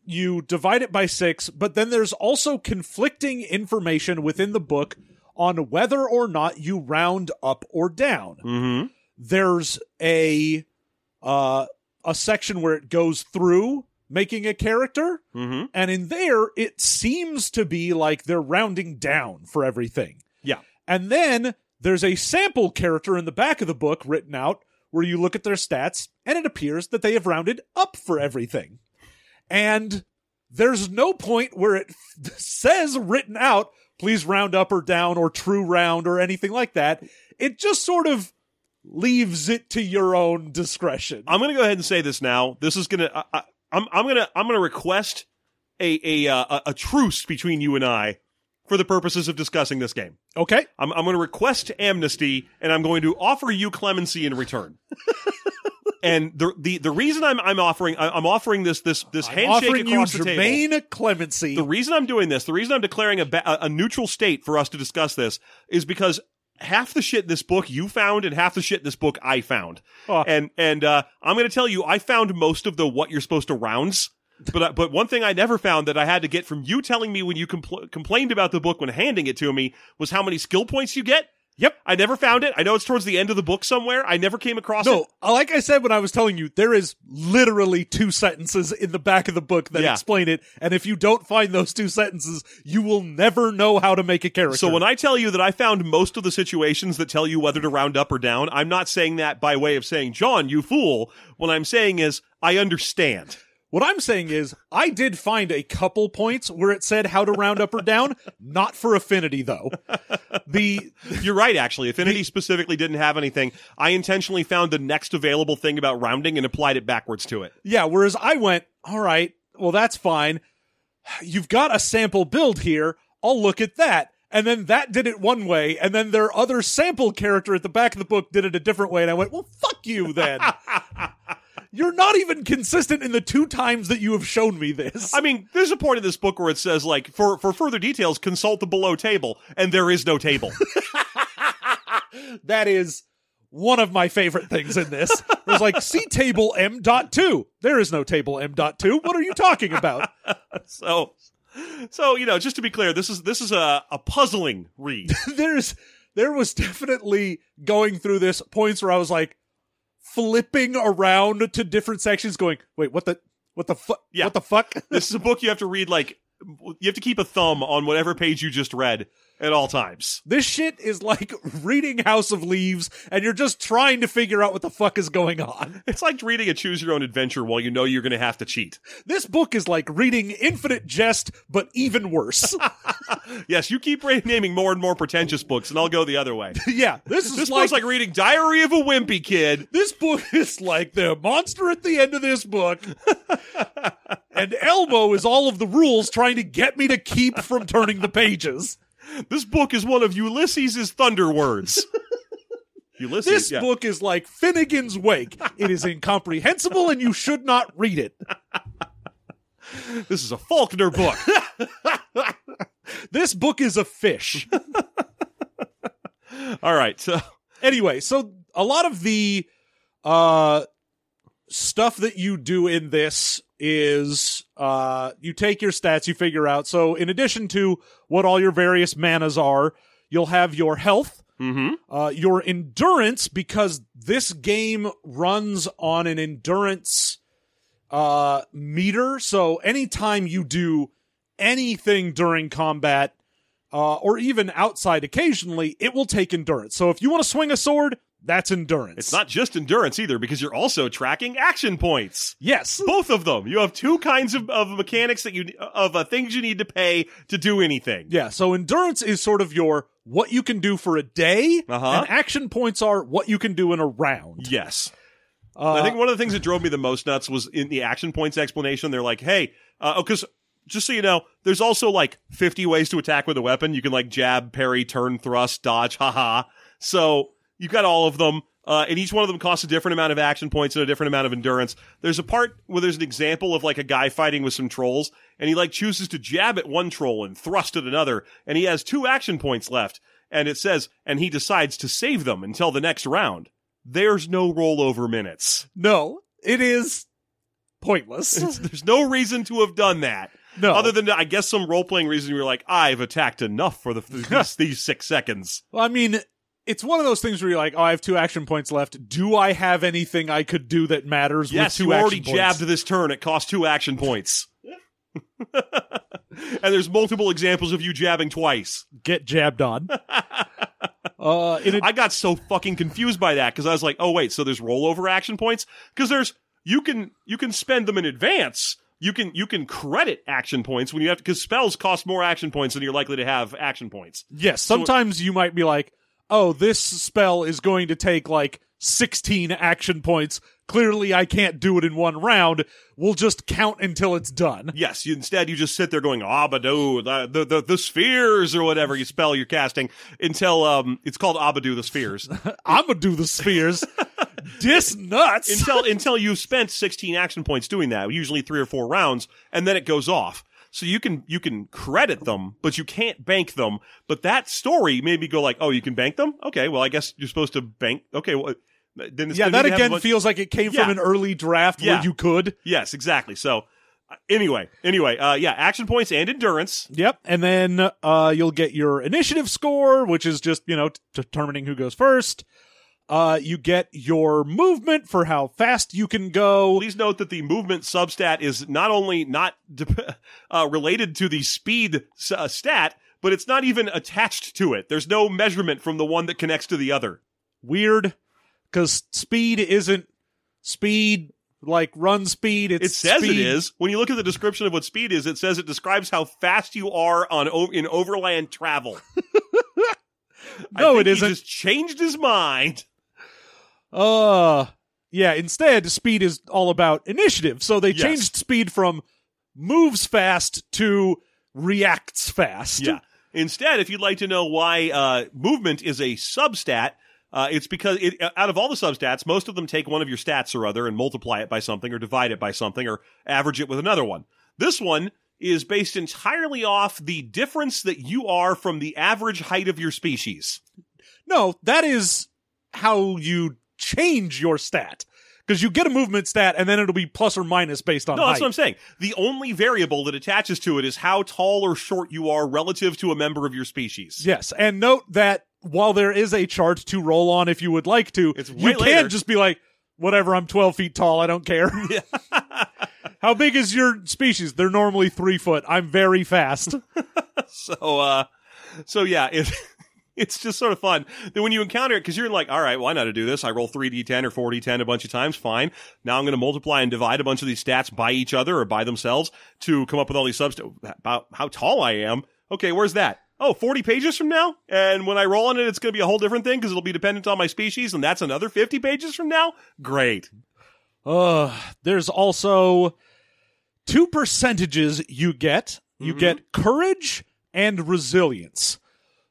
Speaker 2: you divide it by six but then there's also conflicting information within the book on whether or not you round up or down
Speaker 1: Mhm.
Speaker 2: there's a uh a section where it goes through making a character
Speaker 1: Mhm.
Speaker 2: and in there it seems to be like they're rounding down for everything
Speaker 1: Yeah.
Speaker 2: and then there's a sample character in the back of the book written out where you look at their stats and it appears that they have rounded up for everything and there's no point where it says written out please round up or down or true round or anything like that it just sort of leaves it to your own discretion
Speaker 1: I'm going to go ahead and say this now. This is going to I'm I'm going to I'm to request a a, uh, a truce between you and I for the purposes of discussing this game.
Speaker 2: okay
Speaker 1: I'm I'm going to request amnesty and I'm going to offer you clemency in return. and the the the reason I'm I'm offering I'm offering this this this
Speaker 2: I'm
Speaker 1: handshake
Speaker 2: offering you
Speaker 1: across the table.
Speaker 2: Clemency
Speaker 1: The reason I'm doing this, the reason I'm declaring a, ba- a neutral state for us to discuss this is because half the shit in this book you found and half the shit in this book I found.
Speaker 2: Oh.
Speaker 1: And and uh, I'm going to tell you I found most of the what you're supposed to rounds. But but one thing I never found that I had to get from you telling me when you compl- complained about the book when handing it to me was how many skill points you get.
Speaker 2: Yep.
Speaker 1: I never found it. I know it's towards the end of the book somewhere. I never came across it.
Speaker 2: No, like I said when I was telling you, there is literally two sentences in the back of the book that
Speaker 1: Yeah.
Speaker 2: explain it, and if you don't find those two sentences, you will never know how to make a character.
Speaker 1: So when I tell you that I found most of the situations that tell you whether to round up or down, I'm not saying that by way of saying, John, you fool. What I'm saying is, I understand.
Speaker 2: What I'm saying is, I did find a couple points where it said how to round up or down, not for affinity though. The
Speaker 1: You're right, actually. Affinity specifically didn't have anything. I intentionally found the next available thing about rounding and applied it backwards to it.
Speaker 2: yeah, whereas I went, all right, well that's fine. You've got a sample build here. I'll look at that. And then that did it one way, and then their other sample character at the back of the book did it a different way, and I went, well, fuck you then. You're not even consistent in the two times that you have shown me this.
Speaker 1: I mean, there's a point in this book where it says, like, for, for further details, consult the below table, and there is no table.
Speaker 2: that is one of my favorite things in this. It was like, see table M dot two. There is no table M dot two. What are you talking about?
Speaker 1: so, so you know, just to be clear, this is this is a, a puzzling read.
Speaker 2: There's there was definitely going through this points where I was like flipping around to different sections, going, wait, what the what the fuck?
Speaker 1: Yeah.
Speaker 2: What the fuck?
Speaker 1: this is a book you have to read like you have to keep a thumb on whatever page you just read at all times.
Speaker 2: This shit is like reading House of Leaves, and you're just trying to figure out what the fuck is going on.
Speaker 1: It's like reading a choose your own adventure while you know you're going to have to cheat.
Speaker 2: This book is like reading Infinite Jest, but even worse.
Speaker 1: Yes, you keep naming more and more pretentious books, and I'll go the other way.
Speaker 2: yeah, this is
Speaker 1: This
Speaker 2: like,
Speaker 1: like reading Diary of a Wimpy Kid.
Speaker 2: this book is like the monster at the end of this book. and Elmo is all of the rules trying to get me to keep from turning the pages.
Speaker 1: This book is one of Ulysses' thunder words. Ulysses.
Speaker 2: This
Speaker 1: yeah.
Speaker 2: book is like Finnegan's Wake. It is incomprehensible and you should not read it.
Speaker 1: This is a Faulkner book.
Speaker 2: This book is a fish.
Speaker 1: All right. So
Speaker 2: anyway, so a lot of the uh stuff that you do in this is uh you take your stats, you figure out. So in addition to what all your various manas are, you'll have your health,
Speaker 1: Mhm.
Speaker 2: uh your endurance because this game runs on an endurance uh meter. So anytime you do anything during combat uh, or even outside occasionally, it will take endurance. So if you want to swing a sword, that's endurance.
Speaker 1: it's not just endurance either, because you're also tracking action points.
Speaker 2: Yes.
Speaker 1: Both of them. You have two kinds of, of mechanics that you of uh, things you need to pay to do anything.
Speaker 2: Yeah. So endurance is sort of your what you can do for a day,
Speaker 1: Uh-huh.
Speaker 2: and action points are what you can do in a round.
Speaker 1: Yes.
Speaker 2: Uh,
Speaker 1: I think one of the things that drove me the most nuts was in the action points explanation. They're like, hey, uh, oh, because just so you know, there's also like 50 ways to attack with a weapon. You can like jab, parry, turn, thrust, dodge, haha. So you've got all of them. Uh, and each one of them costs a different amount of action points and a different amount of endurance. There's a part where there's an example of like a guy fighting with some trolls, and he like chooses to jab at one troll and thrust at another, and he has two action points left. And it says, and he decides to save them until the next round. There's no rollover minutes.
Speaker 2: no, it is pointless.
Speaker 1: There's no reason to have done that.
Speaker 2: no.
Speaker 1: Other than, I guess, some role playing reason you're like, I've attacked enough for the these, these six seconds.
Speaker 2: Well, I mean, it's one of those things where you're like, oh, I have two action points left. Do I have anything I could do that matters
Speaker 1: Yes,
Speaker 2: with two
Speaker 1: you already
Speaker 2: points?
Speaker 1: jabbed this turn. It cost two action points. and there's multiple examples of you jabbing twice.
Speaker 2: Get jabbed on. uh, a,
Speaker 1: I got so fucking confused by that because I was like, oh wait, so there's rollover action points because there's you can you can spend them in advance. You can you can credit action points when you have because spells cost more action points than you're likely to have action points.
Speaker 2: yes, sometimes you might be like, oh, this spell is going to take like 16 action points. Clearly, I can't do it in one round. We'll just count until it's done.
Speaker 1: Yes, you, instead you just sit there going Abadu, the, the the the spheres or whatever you spell you're casting until um it's called Abadu the spheres
Speaker 2: I'm gonna do the spheres. Dis nuts.
Speaker 1: until until you've spent 16 action points doing that, usually three or four rounds, and then it goes off. So you can you can credit them, but you can't bank them. But that story made me go like, oh, you can bank them? Okay, well I guess you're supposed to bank. Okay, well then it's
Speaker 2: yeah, that
Speaker 1: you have a
Speaker 2: again
Speaker 1: bunch-
Speaker 2: feels like it came
Speaker 1: Yeah.
Speaker 2: from an early draft
Speaker 1: Yeah.
Speaker 2: where you could.
Speaker 1: yes, exactly. So uh, anyway, anyway, uh, yeah, action points and endurance.
Speaker 2: Yep, and then uh, you'll get your initiative score, which is just you know t- determining who goes first. Uh, you get your movement for how fast you can go.
Speaker 1: Please note that the movement substat is not only not dep- uh, related to the speed uh, stat, but it's not even attached to it. There's no measurement from the one that connects to the other.
Speaker 2: Weird, because speed isn't speed like run speed. It's
Speaker 1: It says
Speaker 2: speed.
Speaker 1: it is. When you look at the description of what speed is, it says it describes how fast you are on o- in overland travel.
Speaker 2: No, it
Speaker 1: he
Speaker 2: isn't.
Speaker 1: just changed his mind.
Speaker 2: Uh yeah, instead speed is all about initiative. So they
Speaker 1: Yes.
Speaker 2: changed speed from moves fast to reacts fast.
Speaker 1: Yeah. Instead, if you'd like to know why uh, movement is a substat, uh, it's because it, out of all the substats, most of them take one of your stats or other and multiply it by something or divide it by something or average it with another one. This one is based entirely off the difference that you are from the average height of your species.
Speaker 2: No, that is how you change your stat. Because you get a movement stat and then it'll be plus or minus based on
Speaker 1: No, that's
Speaker 2: height.
Speaker 1: what I'm saying. The only variable that attaches to it is how tall or short you are relative to a member of your species.
Speaker 2: Yes, and note that while there is a chart to roll on if you would like to,
Speaker 1: It's
Speaker 2: you can't just be like, whatever, I'm 12 feet tall, I don't care. Yeah. How big is your species? They're normally three foot. I'm very fast.
Speaker 1: So, uh, so yeah, it, it's just sort of fun that when you encounter it, because you're like, all right, well, I know how to do this. I roll 3d10 or 4d10 a bunch of times. Fine. Now I'm going to multiply and divide a bunch of these stats by each other or by themselves to come up with all these subs about how tall I am. Okay, where's that? Oh, 40 pages from now? And when I roll on it, it's going to be a whole different thing because it'll be dependent on my species, and that's another 50 pages from now? Great.
Speaker 2: Uh, there's also two percentages you get. You
Speaker 1: Mhm.
Speaker 2: get courage and resilience.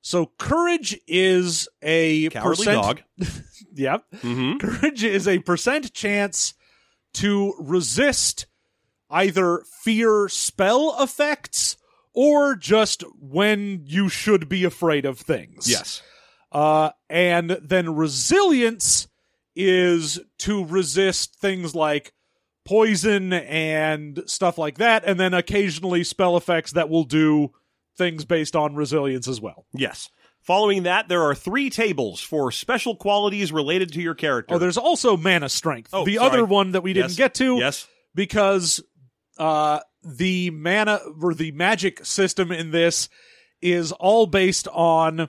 Speaker 2: So courage is a
Speaker 1: Cowardly
Speaker 2: percent-
Speaker 1: dog.
Speaker 2: Yep.
Speaker 1: Mm-hmm.
Speaker 2: Courage is a percent chance to resist either fear spell effects or just when you should be afraid of things.
Speaker 1: Yes.
Speaker 2: Uh, and then resilience is to resist things like poison and stuff like that, and then occasionally spell effects that will do things based on resilience as well.
Speaker 1: Yes. Following that, there are three tables for special qualities related to your character.
Speaker 2: Oh, there's also mana strength.
Speaker 1: Oh,
Speaker 2: the
Speaker 1: sorry.
Speaker 2: other one that we didn't
Speaker 1: Yes.
Speaker 2: get to
Speaker 1: yes.
Speaker 2: because uh the mana or the magic system in this is all based on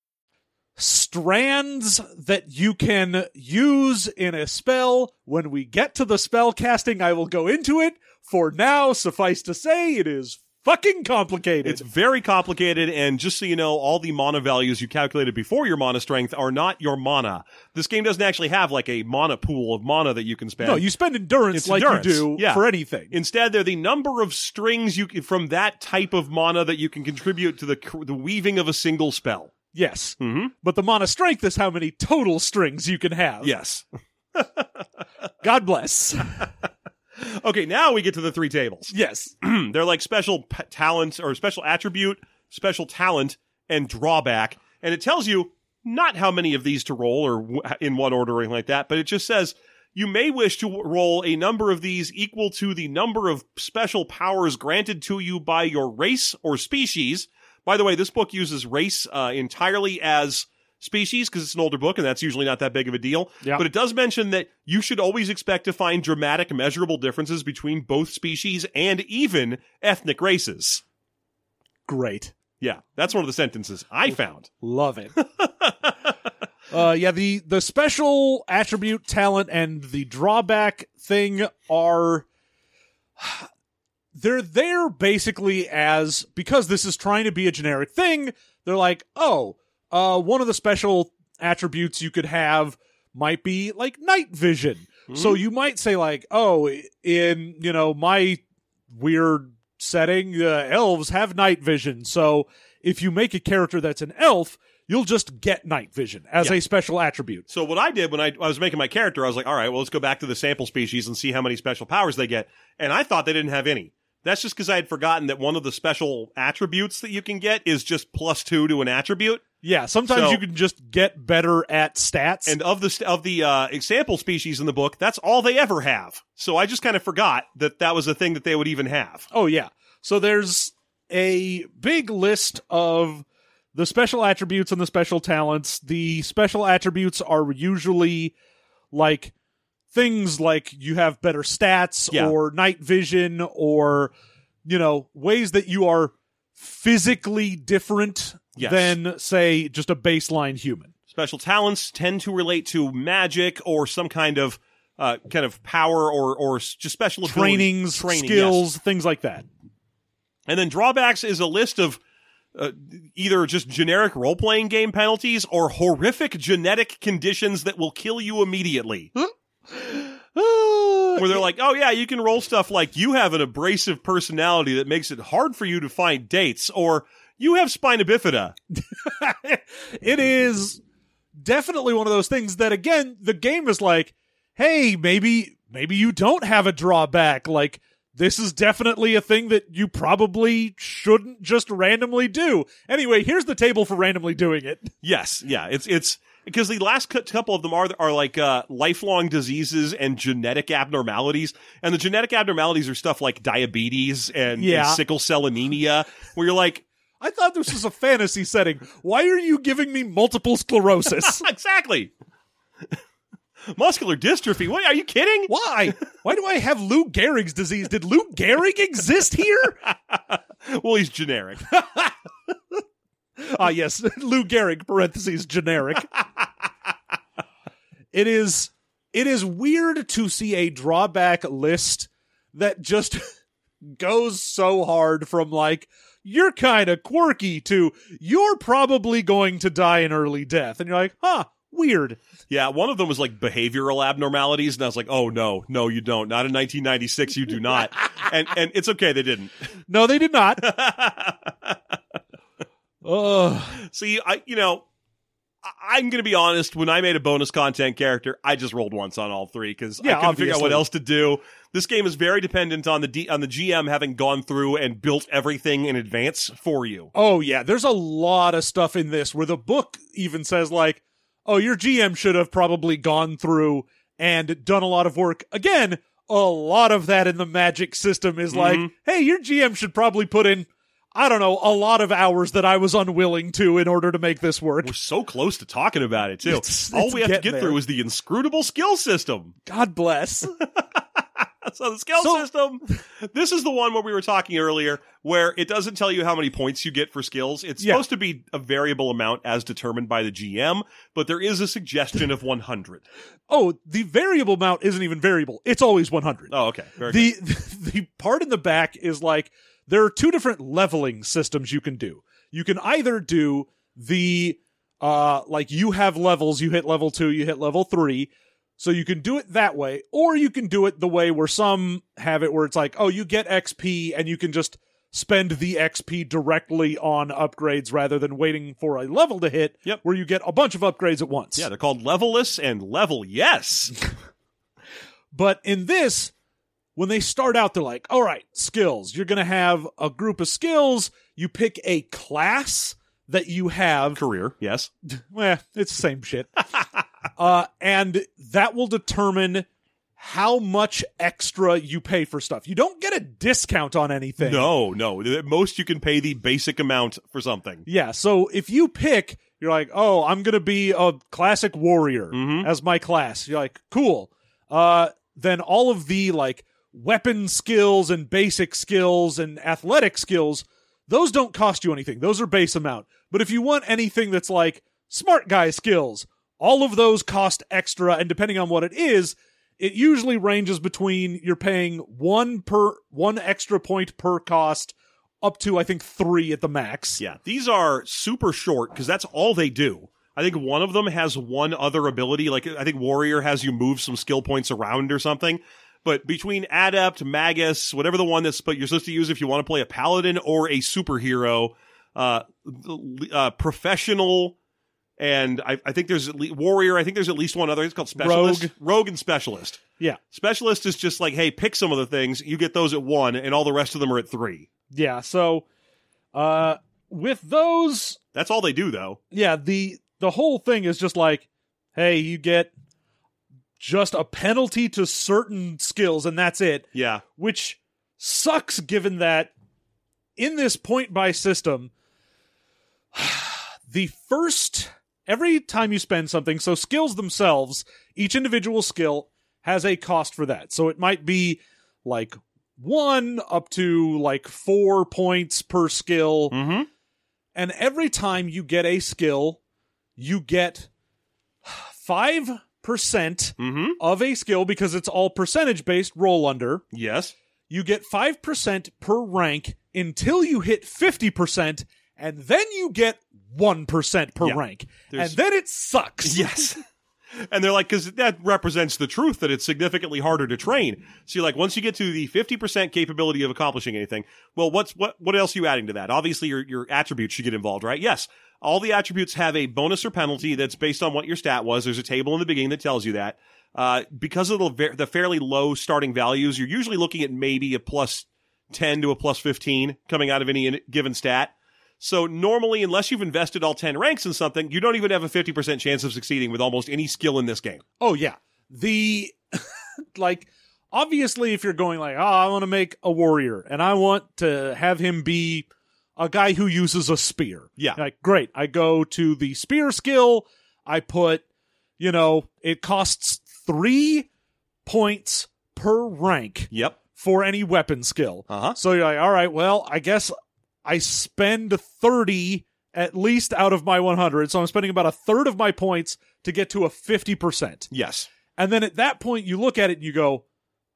Speaker 2: Strands that you can use in a spell. When we get to the spell casting, I will go into it. For now, suffice to say, it is fucking complicated.
Speaker 1: It's very complicated, and just so you know, all the mana values you calculated before your mana strength are not your mana. This game doesn't actually have like a mana pool of mana that you can spend.
Speaker 2: no, you spend endurance
Speaker 1: It's
Speaker 2: like
Speaker 1: endurance.
Speaker 2: you do
Speaker 1: Yeah.
Speaker 2: for anything.
Speaker 1: Instead, they're the number of strings you can, from that type of mana that you can contribute to the the weaving of a single spell.
Speaker 2: Yes.
Speaker 1: Mm-hmm.
Speaker 2: But the mana strength is how many total strings you can have.
Speaker 1: Yes.
Speaker 2: God bless.
Speaker 1: Okay, now we get to the three tables.
Speaker 2: yes.
Speaker 1: they're like special p- talent or special attribute, special talent, and drawback. And it tells you not how many of these to roll or w- in what order or anything like that, but it just says you may wish to w- roll a number of these equal to the number of special powers granted to you by your race or species. By the way, this book uses race uh, entirely as species because it's an older book and that's usually not that big of a deal.
Speaker 2: Yeah.
Speaker 1: But it does mention that you should always expect to find dramatic, measurable differences between both species and even ethnic races.
Speaker 2: Great.
Speaker 1: Yeah, that's one of the sentences I found.
Speaker 2: Love it. uh yeah, the the special attribute talent and the drawback thing are they're there basically as because this is trying to be a generic thing, they're like, "Oh, uh one of the special attributes you could have might be like night vision." So you might say like, "Oh, in, you know, my weird setting, uh, elves have night vision. So if you make a character that's an elf, you'll just get night vision as
Speaker 1: Yeah.
Speaker 2: a special attribute.
Speaker 1: So what I did when I, I was making my character, I was like, all right, well, let's go back to the sample species and see how many special powers they get. And I thought they didn't have any. That's just because I had forgotten that one of the special attributes that you can get is just plus two to an attribute.
Speaker 2: Yeah, sometimes
Speaker 1: So-
Speaker 2: you can just get better at stats.
Speaker 1: And of the st- of the uh, example species in the book, that's all they ever have. So I just kind of forgot that that was a thing that they would even have.
Speaker 2: oh yeah. So there's a big list of the special attributes and the special talents. The special attributes are usually like things like you have better stats
Speaker 1: Yeah.
Speaker 2: or night vision or you know ways that you are physically different
Speaker 1: Yes.
Speaker 2: than say just a baseline human.
Speaker 1: Special talents tend to relate to magic or some kind of uh, kind of power or or just special
Speaker 2: Trainings,
Speaker 1: training,
Speaker 2: skills,
Speaker 1: yes.
Speaker 2: things like that.
Speaker 1: And then drawbacks is a list of uh, either just generic role playing game penalties or horrific genetic conditions that will kill you immediately. Where they're like, oh yeah, you can roll stuff like you have an abrasive personality that makes it hard for you to find dates, or you have spina bifida.
Speaker 2: it is definitely one of those things that again the game is like hey maybe maybe you don't have a drawback. Like this is definitely a thing that you probably shouldn't just randomly do. Anyway here's the table for randomly doing it.
Speaker 1: Yes, yeah, it's it's because the last couple of them are are like uh, lifelong diseases and genetic abnormalities, and the genetic abnormalities are stuff like diabetes and, and sickle cell anemia, where you're like,
Speaker 2: i thought this was a fantasy setting why are you giving me multiple sclerosis
Speaker 1: exactly. Muscular dystrophy. What are you kidding?
Speaker 2: why why do i have lou gehrig's disease did lou gehrig exist here
Speaker 1: Well, he's generic.
Speaker 2: Ah, yes, Lou Gehrig parentheses generic. it is it is weird to see a drawback list that just goes so hard from like you're kind of quirky to you're probably going to die an early death and you're like huh weird
Speaker 1: Yeah, one of them was like behavioral abnormalities, and I was like, oh no, no, you don't. Not in 1996, you do not. and and it's okay, they didn't.
Speaker 2: no they did not Ugh.
Speaker 1: See, I you know, I- I'm gonna be honest. When I made a bonus content character, I just rolled once on all three because
Speaker 2: Yeah,
Speaker 1: I couldn't figure out what else to do. This game is very dependent on the D- on the GM having gone through and built everything in advance for you.
Speaker 2: Oh yeah, there's a lot of stuff in this where the book even says like, "Oh, your GM should have probably gone through and done a lot of work." Again, a lot of that in the magic system is like,
Speaker 1: Mhm.
Speaker 2: "Hey, your GM should probably put in I don't know, a lot of hours that I was unwilling to in order to make this work."
Speaker 1: We're so close to talking about it too.
Speaker 2: It's-
Speaker 1: all we have to get
Speaker 2: there.
Speaker 1: through is the inscrutable skill system.
Speaker 2: God bless.
Speaker 1: So the skill
Speaker 2: So-
Speaker 1: system, this is the one where we were talking earlier, where it doesn't tell you how many points you get for skills. It's
Speaker 2: Yeah.
Speaker 1: supposed to be a variable amount as determined by the GM, but there is a suggestion of 100.
Speaker 2: oh, the variable amount isn't even variable. It's always 100.
Speaker 1: Oh, okay. Very
Speaker 2: the the part in the back is like there are two different leveling systems you can do. You can either do the uh like you have levels, you hit level 2, you hit level 3. So you can do it that way or you can do it the way where some have it where it's like, "Oh, you get XP and you can just spend the XP directly on upgrades rather than waiting for a level to hit
Speaker 1: Yep.
Speaker 2: where you get a bunch of upgrades at once."
Speaker 1: Yeah, they're called levelless and level yes.
Speaker 2: But in this, when they start out, they're like, all right, skills. You're going to have a group of skills. You pick a class that you have.
Speaker 1: Career, yes.
Speaker 2: Well, it's the same shit. uh, and that will determine how much extra you pay for stuff. You don't get a discount on anything.
Speaker 1: No, no. At most you can pay the basic amount for something.
Speaker 2: Yeah, so if you pick, you're like, oh, I'm gonna be a classic warrior
Speaker 1: Mhm.
Speaker 2: as my class. You're like, cool. Uh, then all of the like weapon skills and basic skills and athletic skills, those don't cost you anything. Those are base amount. But if you want anything that's like smart guy skills, all of those cost extra, and depending on what it is, it usually ranges between you're paying one per one extra point per cost up to I think three at the max.
Speaker 1: Yeah, these are super short because that's all they do. I think one of them has one other ability. Like I think Warrior has you move some skill points around or something. But between Adept, Magus, whatever the one that's but you're supposed to use if you want to play a Paladin or a superhero, uh, uh professional, and I, I think there's at least Warrior. I think there's at least one other. It's called Specialist,
Speaker 2: Rogue.
Speaker 1: Rogue and Specialist.
Speaker 2: Yeah.
Speaker 1: Specialist is just like, hey, pick some of the things. You get those at one, and all the rest of them are at three.
Speaker 2: Yeah, so uh with those
Speaker 1: That's all they do, though.
Speaker 2: yeah, the the whole thing is just like hey, you get just a penalty to certain skills and that's it,
Speaker 1: Yeah.
Speaker 2: which sucks given that in this point by system the first every time you spend something so skills themselves each individual skill has a cost for that so it might be like one up to like four points per skill
Speaker 1: Mm-hmm.
Speaker 2: and every time you get a skill you get 5%
Speaker 1: Mm-hmm.
Speaker 2: of a skill because it's all percentage based roll under
Speaker 1: Yes.
Speaker 2: you get 5% per rank until you hit 50% and then you get 1% per
Speaker 1: Yeah.
Speaker 2: rank.
Speaker 1: There's-
Speaker 2: And then it sucks.
Speaker 1: Yes. And they're like, because that represents the truth that it's significantly harder to train. So you're like, once you get to the 50% capability of accomplishing anything, well, what's, what, what else are you adding to that? Obviously, your, your attributes should get involved, right? Yes. All the attributes have a bonus or penalty that's based on what your stat was. There's a table in the beginning that tells you that. Uh, because of the, the fairly low starting values, you're usually looking at maybe a plus 10 to a plus 15 coming out of any given stat. So normally, unless you've invested all 10 ranks in something, you don't even have a 50% chance of succeeding with almost any skill in this game.
Speaker 2: Oh yeah. The like obviously if you're going like, "Oh, I want to make a warrior and I want to have him be a guy who uses a spear."
Speaker 1: Yeah.
Speaker 2: Like, great. I go to the spear skill, I put, you know, it costs 3 points per rank
Speaker 1: Yep.
Speaker 2: for any weapon skill.
Speaker 1: Uh-huh.
Speaker 2: So you're like, all right, well, I guess I spend 30 at least out of my 100. So I'm spending about a third of my points to get to a 50%.
Speaker 1: Yes.
Speaker 2: And then at that point, you look at it and you go,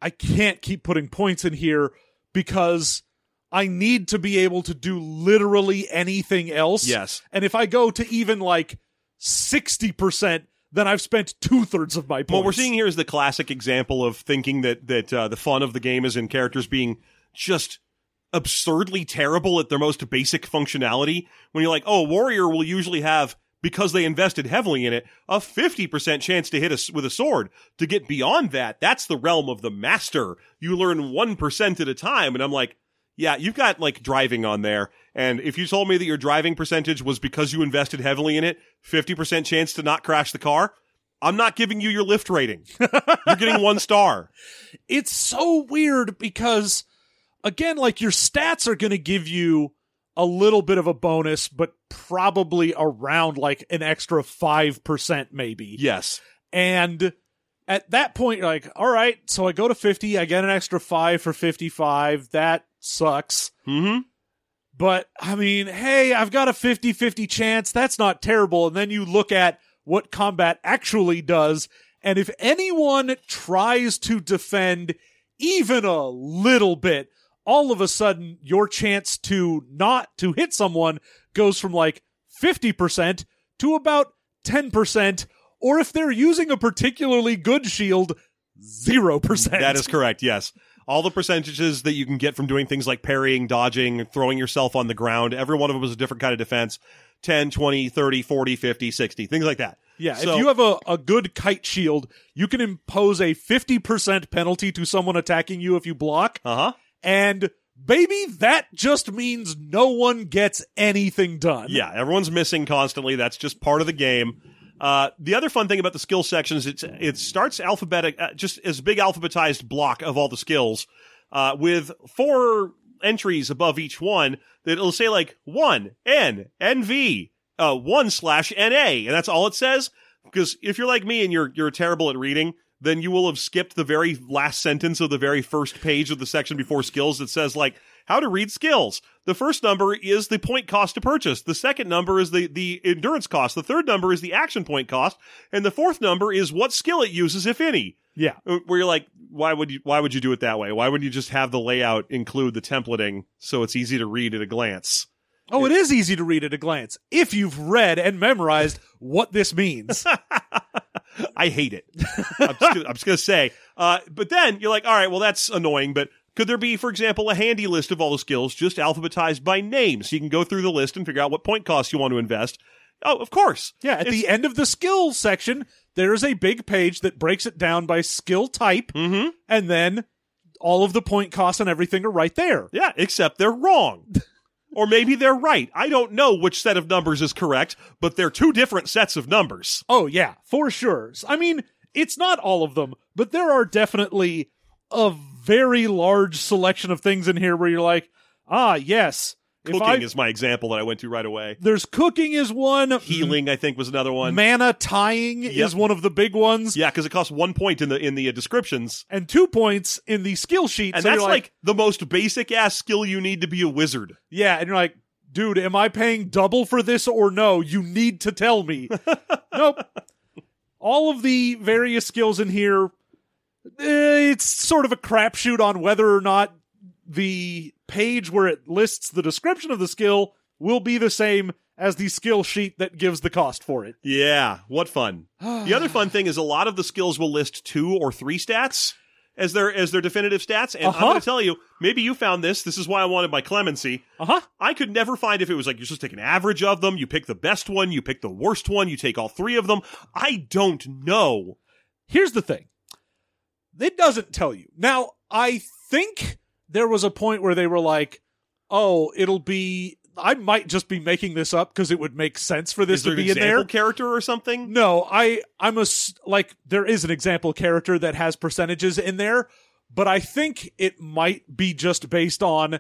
Speaker 2: I can't keep putting points in here because I need to be able to do literally anything else.
Speaker 1: Yes.
Speaker 2: And if I go to even like 60%, then I've spent two thirds of my points.
Speaker 1: What we're seeing here is the classic example of thinking that that uh, the fun of the game is in characters being just absurdly terrible at their most basic functionality. When you're like, oh, warrior will usually have because they invested heavily in it a 50% chance to hit us with a sword. To get beyond that, that's the realm of the master. You learn 1% at a time and I'm like, yeah, you've got like driving on there. And if you told me that your driving percentage was because you invested heavily in it, 50% chance to not crash the car, I'm not giving you your Lyft rating. You're getting one star.
Speaker 2: it's so weird because again like your stats are going to give you a little bit of a bonus but probably around like an extra 5% maybe
Speaker 1: Yes.
Speaker 2: and at that point you're like all right so i go to 50 i get an extra 5 for 55 that sucks
Speaker 1: hmm
Speaker 2: but I mean, hey, I've got a 50 50 chance. That's not terrible. And then you look at what combat actually does. And if anyone tries to defend even a little bit, all of a sudden your chance to not to hit someone goes from like 50% to about 10%. Or if they're using a particularly good shield, 0%.
Speaker 1: That is correct. Yes. All the percentages that you can get from doing things like parrying, dodging, throwing yourself on the ground, every one of them is a different kind of defense 10, 20, 30, 40, 50, 60, things like that.
Speaker 2: Yeah,
Speaker 1: So-
Speaker 2: if you have a, a good kite shield, you can impose a 50% penalty to someone attacking you if you block.
Speaker 1: Uh huh.
Speaker 2: And baby, that just means no one gets anything done.
Speaker 1: Yeah, everyone's missing constantly. That's just part of the game. Uh, the other fun thing about the skill sections, it's it starts alphabetic, uh, just as big alphabetized block of all the skills, uh, with four entries above each one that it'll say like one N NV, uh, one slash NA, and that's all it says. Because if you're like me and you're you're terrible at reading, then you will have skipped the very last sentence of the very first page of the section before skills that says like how to read skills. The first number is the point cost to purchase. The second number is the, the endurance cost. The third number is the action point cost. And the fourth number is what skill it uses, if any.
Speaker 2: Yeah.
Speaker 1: Uh, Where you're like, why would you, why would you do it that way? Why wouldn't you just have the layout include the templating so it's easy to read at a glance?
Speaker 2: Oh, it is easy to read at a glance if you've read and memorized what this means.
Speaker 1: I hate it. I'm just gonna, I'm just gonna say. Uh, but then you're like, all right, well that's annoying. But could there be, for example, a handy list of all the skills just alphabetized by name, so you can go through the list and figure out what point costs you want to invest? Oh, of course.
Speaker 2: yeah, at
Speaker 1: It's-
Speaker 2: the end of the skills section, there is a big page that breaks it down by skill type,
Speaker 1: Mhm.
Speaker 2: and then all of the point costs and everything are right there.
Speaker 1: Yeah, except they're wrong. or maybe they're right. I don't know which set of numbers is correct, but they're two different sets of numbers.
Speaker 2: Oh yeah, for sure. I mean, it's not all of them, but there are definitely a very large selection of things in here where you're like, ah, yes.
Speaker 1: Cooking
Speaker 2: I,
Speaker 1: is my example that I went to right away.
Speaker 2: there's cooking is one.
Speaker 1: Healing, I think, was another one.
Speaker 2: Mana tying
Speaker 1: Yep.
Speaker 2: is one of the big ones.
Speaker 1: Yeah, because it costs one point in the in the uh, descriptions,
Speaker 2: And two points in the skill sheet.
Speaker 1: and
Speaker 2: so
Speaker 1: that's
Speaker 2: you're
Speaker 1: like, the most basic ass skill you need to be a wizard.
Speaker 2: yeah, and you're like, dude, am I paying double for this or no? You need to tell me. nope. All of the various skills in here, it's sort of a crapshoot on whether or not the page where it lists the description of the skill will be the same as the skill sheet that gives the cost for it.
Speaker 1: Yeah, what fun. the other fun thing is a lot of the skills will list two or three stats as their as their definitive stats. And I'm
Speaker 2: Uh-huh.
Speaker 1: going to tell you, maybe you found this. This is why I wanted my clemency.
Speaker 2: Uh huh.
Speaker 1: I could never find if it was like you're just take an average of them, you pick the best one, you pick the worst one, you take all three of them. I don't know.
Speaker 2: Here's the thing it doesn't tell you. Now, I think there was a point where they were like, oh, it'll be. I might just be making this up because it would make sense for this to
Speaker 1: an
Speaker 2: be in
Speaker 1: example
Speaker 2: there.
Speaker 1: character or something?
Speaker 2: No, I I'm a like there is an example character that has percentages in there, but I think it might be just based on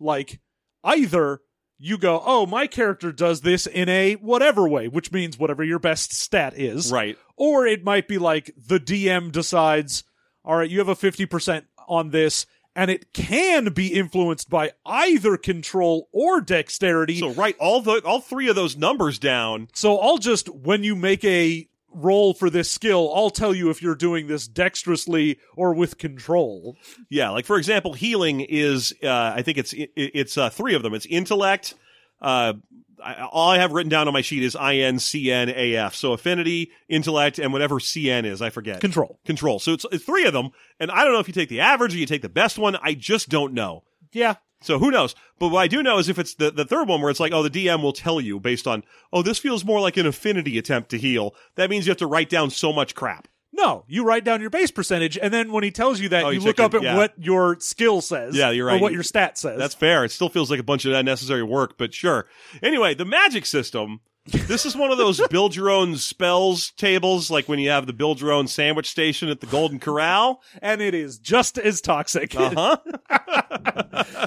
Speaker 2: like either you go, "Oh, my character does this in a whatever way," which means whatever your best stat is.
Speaker 1: Right.
Speaker 2: Or it might be like the DM decides, "All right, you have a 50% on this." And it can be influenced by either control or dexterity.
Speaker 1: So write all the all three of those numbers down.
Speaker 2: So I'll just when you make a roll for this skill, I'll tell you if you're doing this dexterously or with control.
Speaker 1: Yeah, like for example, healing is uh, I think it's it, it's uh, three of them. It's intellect. Uh, I, all I have written down on my sheet is I N C N A F. So affinity, intellect, and whatever C N is, I forget.
Speaker 2: Control.
Speaker 1: Control. So it's, it's three of them, and I don't know if you take the average or you take the best one. I just don't know.
Speaker 2: Yeah.
Speaker 1: So who knows? But what I do know is if it's the, the third one where it's like, oh, the DM will tell you based on, oh, this feels more like an affinity attempt to heal. That means you have to write down so much crap.
Speaker 2: No, you write down your base percentage, and then when he tells you that,
Speaker 1: Oh,
Speaker 2: you,
Speaker 1: you
Speaker 2: look up at
Speaker 1: yeah.
Speaker 2: what your skill says.
Speaker 1: Yeah, you're
Speaker 2: Or
Speaker 1: right.
Speaker 2: what your stat says.
Speaker 1: That's fair. It still feels like a bunch of unnecessary work, but sure. Anyway, the magic system. This is one of those build your own spells tables, like when you have the build your own sandwich station at the Golden Corral.
Speaker 2: and it is just as toxic.
Speaker 1: Uh huh.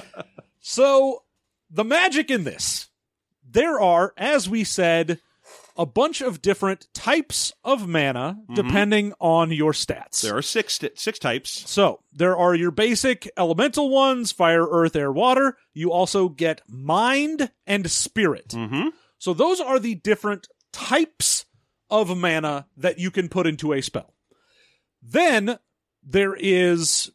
Speaker 2: So, the magic in this, there are, as we said, a bunch of different types of mana depending on your stats.
Speaker 1: There are six six types.
Speaker 2: So, there are your basic elemental ones fire, earth, air, water. You also get mind and spirit.
Speaker 1: Mm-hmm.
Speaker 2: So, those are the different types of mana that you can put into a spell. Then there is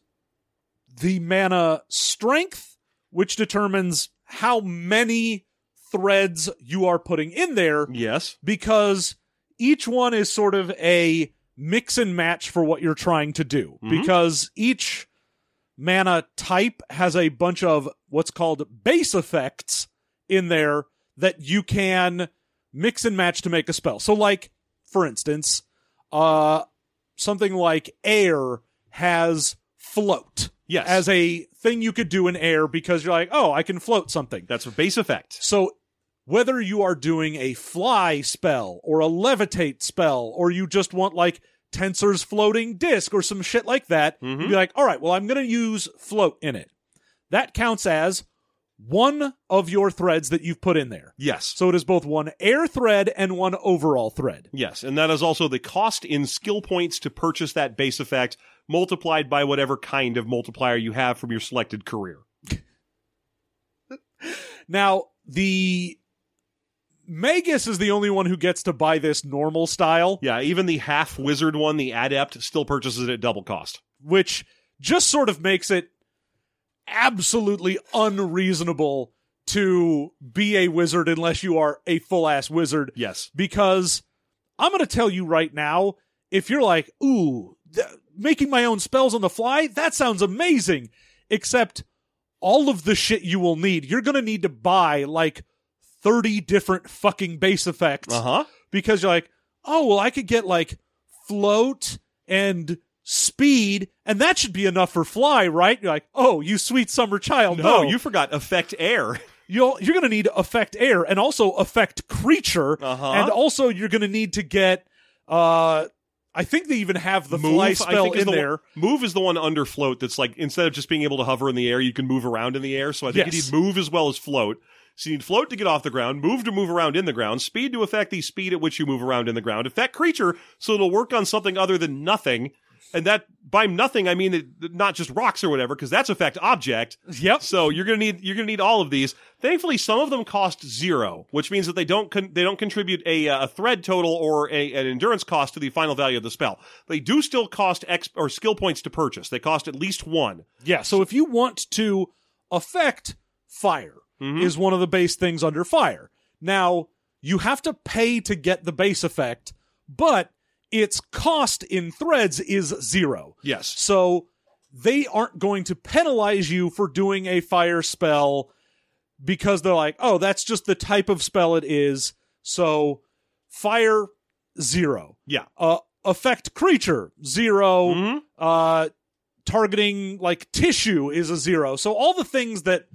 Speaker 2: the mana strength, which determines how many threads you are putting in there
Speaker 1: Yes.
Speaker 2: because each one is sort of a mix and match for what you're trying to do
Speaker 1: Mhm.
Speaker 2: because each mana type has a bunch of what's called base effects in there that you can mix and match to make a spell. So like for instance, uh something like air has float
Speaker 1: Yes.
Speaker 2: as a thing you could do in air because you're like, "Oh, I can float something."
Speaker 1: That's a base effect.
Speaker 2: So whether you are doing a fly spell or a levitate spell, or you just want like Tenser's floating disc or some shit like that,
Speaker 1: Mhm.
Speaker 2: you'd be like, all right, well, I'm going to use float in it. That counts as one of your threads that you've put in there.
Speaker 1: Yes.
Speaker 2: So it is both one air thread and one overall thread.
Speaker 1: Yes, and that is also the cost in skill points to purchase that base effect multiplied by whatever kind of multiplier you have from your selected career.
Speaker 2: Now, the Magus is the only one who gets to buy this normal style.
Speaker 1: Yeah, even the half wizard one, the adept, still purchases it at double cost.
Speaker 2: which just sort of makes it absolutely unreasonable to be a wizard unless you are a full ass wizard.
Speaker 1: Yes.
Speaker 2: Because I'm going to tell you right now if you're like, ooh, th- making my own spells on the fly, that sounds amazing. Except all of the shit you will need, you're going to need to buy like 30 different fucking base effects
Speaker 1: Uh huh.
Speaker 2: because you're like, oh, well, I could get like float and speed, and that should be enough for fly, right? You're like, oh, you sweet summer child.
Speaker 1: No,
Speaker 2: No,
Speaker 1: you forgot affect air.
Speaker 2: you'll, you're going to need affect air and also affect creature.
Speaker 1: Uh-huh.
Speaker 2: And also, you're going to need to get, uh, I think they even have the
Speaker 1: move,
Speaker 2: fly spell in
Speaker 1: the
Speaker 2: there.
Speaker 1: One, move is the one under float that's like instead of just being able to hover in the air, you can move around in the air. So I think
Speaker 2: Yes.
Speaker 1: you need move as well as float. So you need float to get off the ground, move to move around in the ground, speed to affect the speed at which you move around in the ground, affect creature so it'll work on something other than nothing. And that by nothing I mean it, not just rocks or whatever, because that's affect object.
Speaker 2: Yep.
Speaker 1: So you're gonna need you're gonna need all of these. Thankfully, some of them cost zero, which means that they don't con- they don't contribute a, uh, a thread total or a, an endurance cost to the final value of the spell. They do still cost X or skill points to purchase. They cost at least one.
Speaker 2: Yeah. So if you want to affect fire,
Speaker 1: Mhm.
Speaker 2: is one of the base things under fire. Now, you have to pay to get the base effect, but its cost in threads is zero.
Speaker 1: Yes.
Speaker 2: So they aren't going to penalize you for doing a fire spell because they're like, oh, that's just the type of spell it is. So fire, zero.
Speaker 1: Yeah.
Speaker 2: Uh, affect creature, 0
Speaker 1: Mhm.
Speaker 2: Uh, targeting like tissue is a zero. So all the things that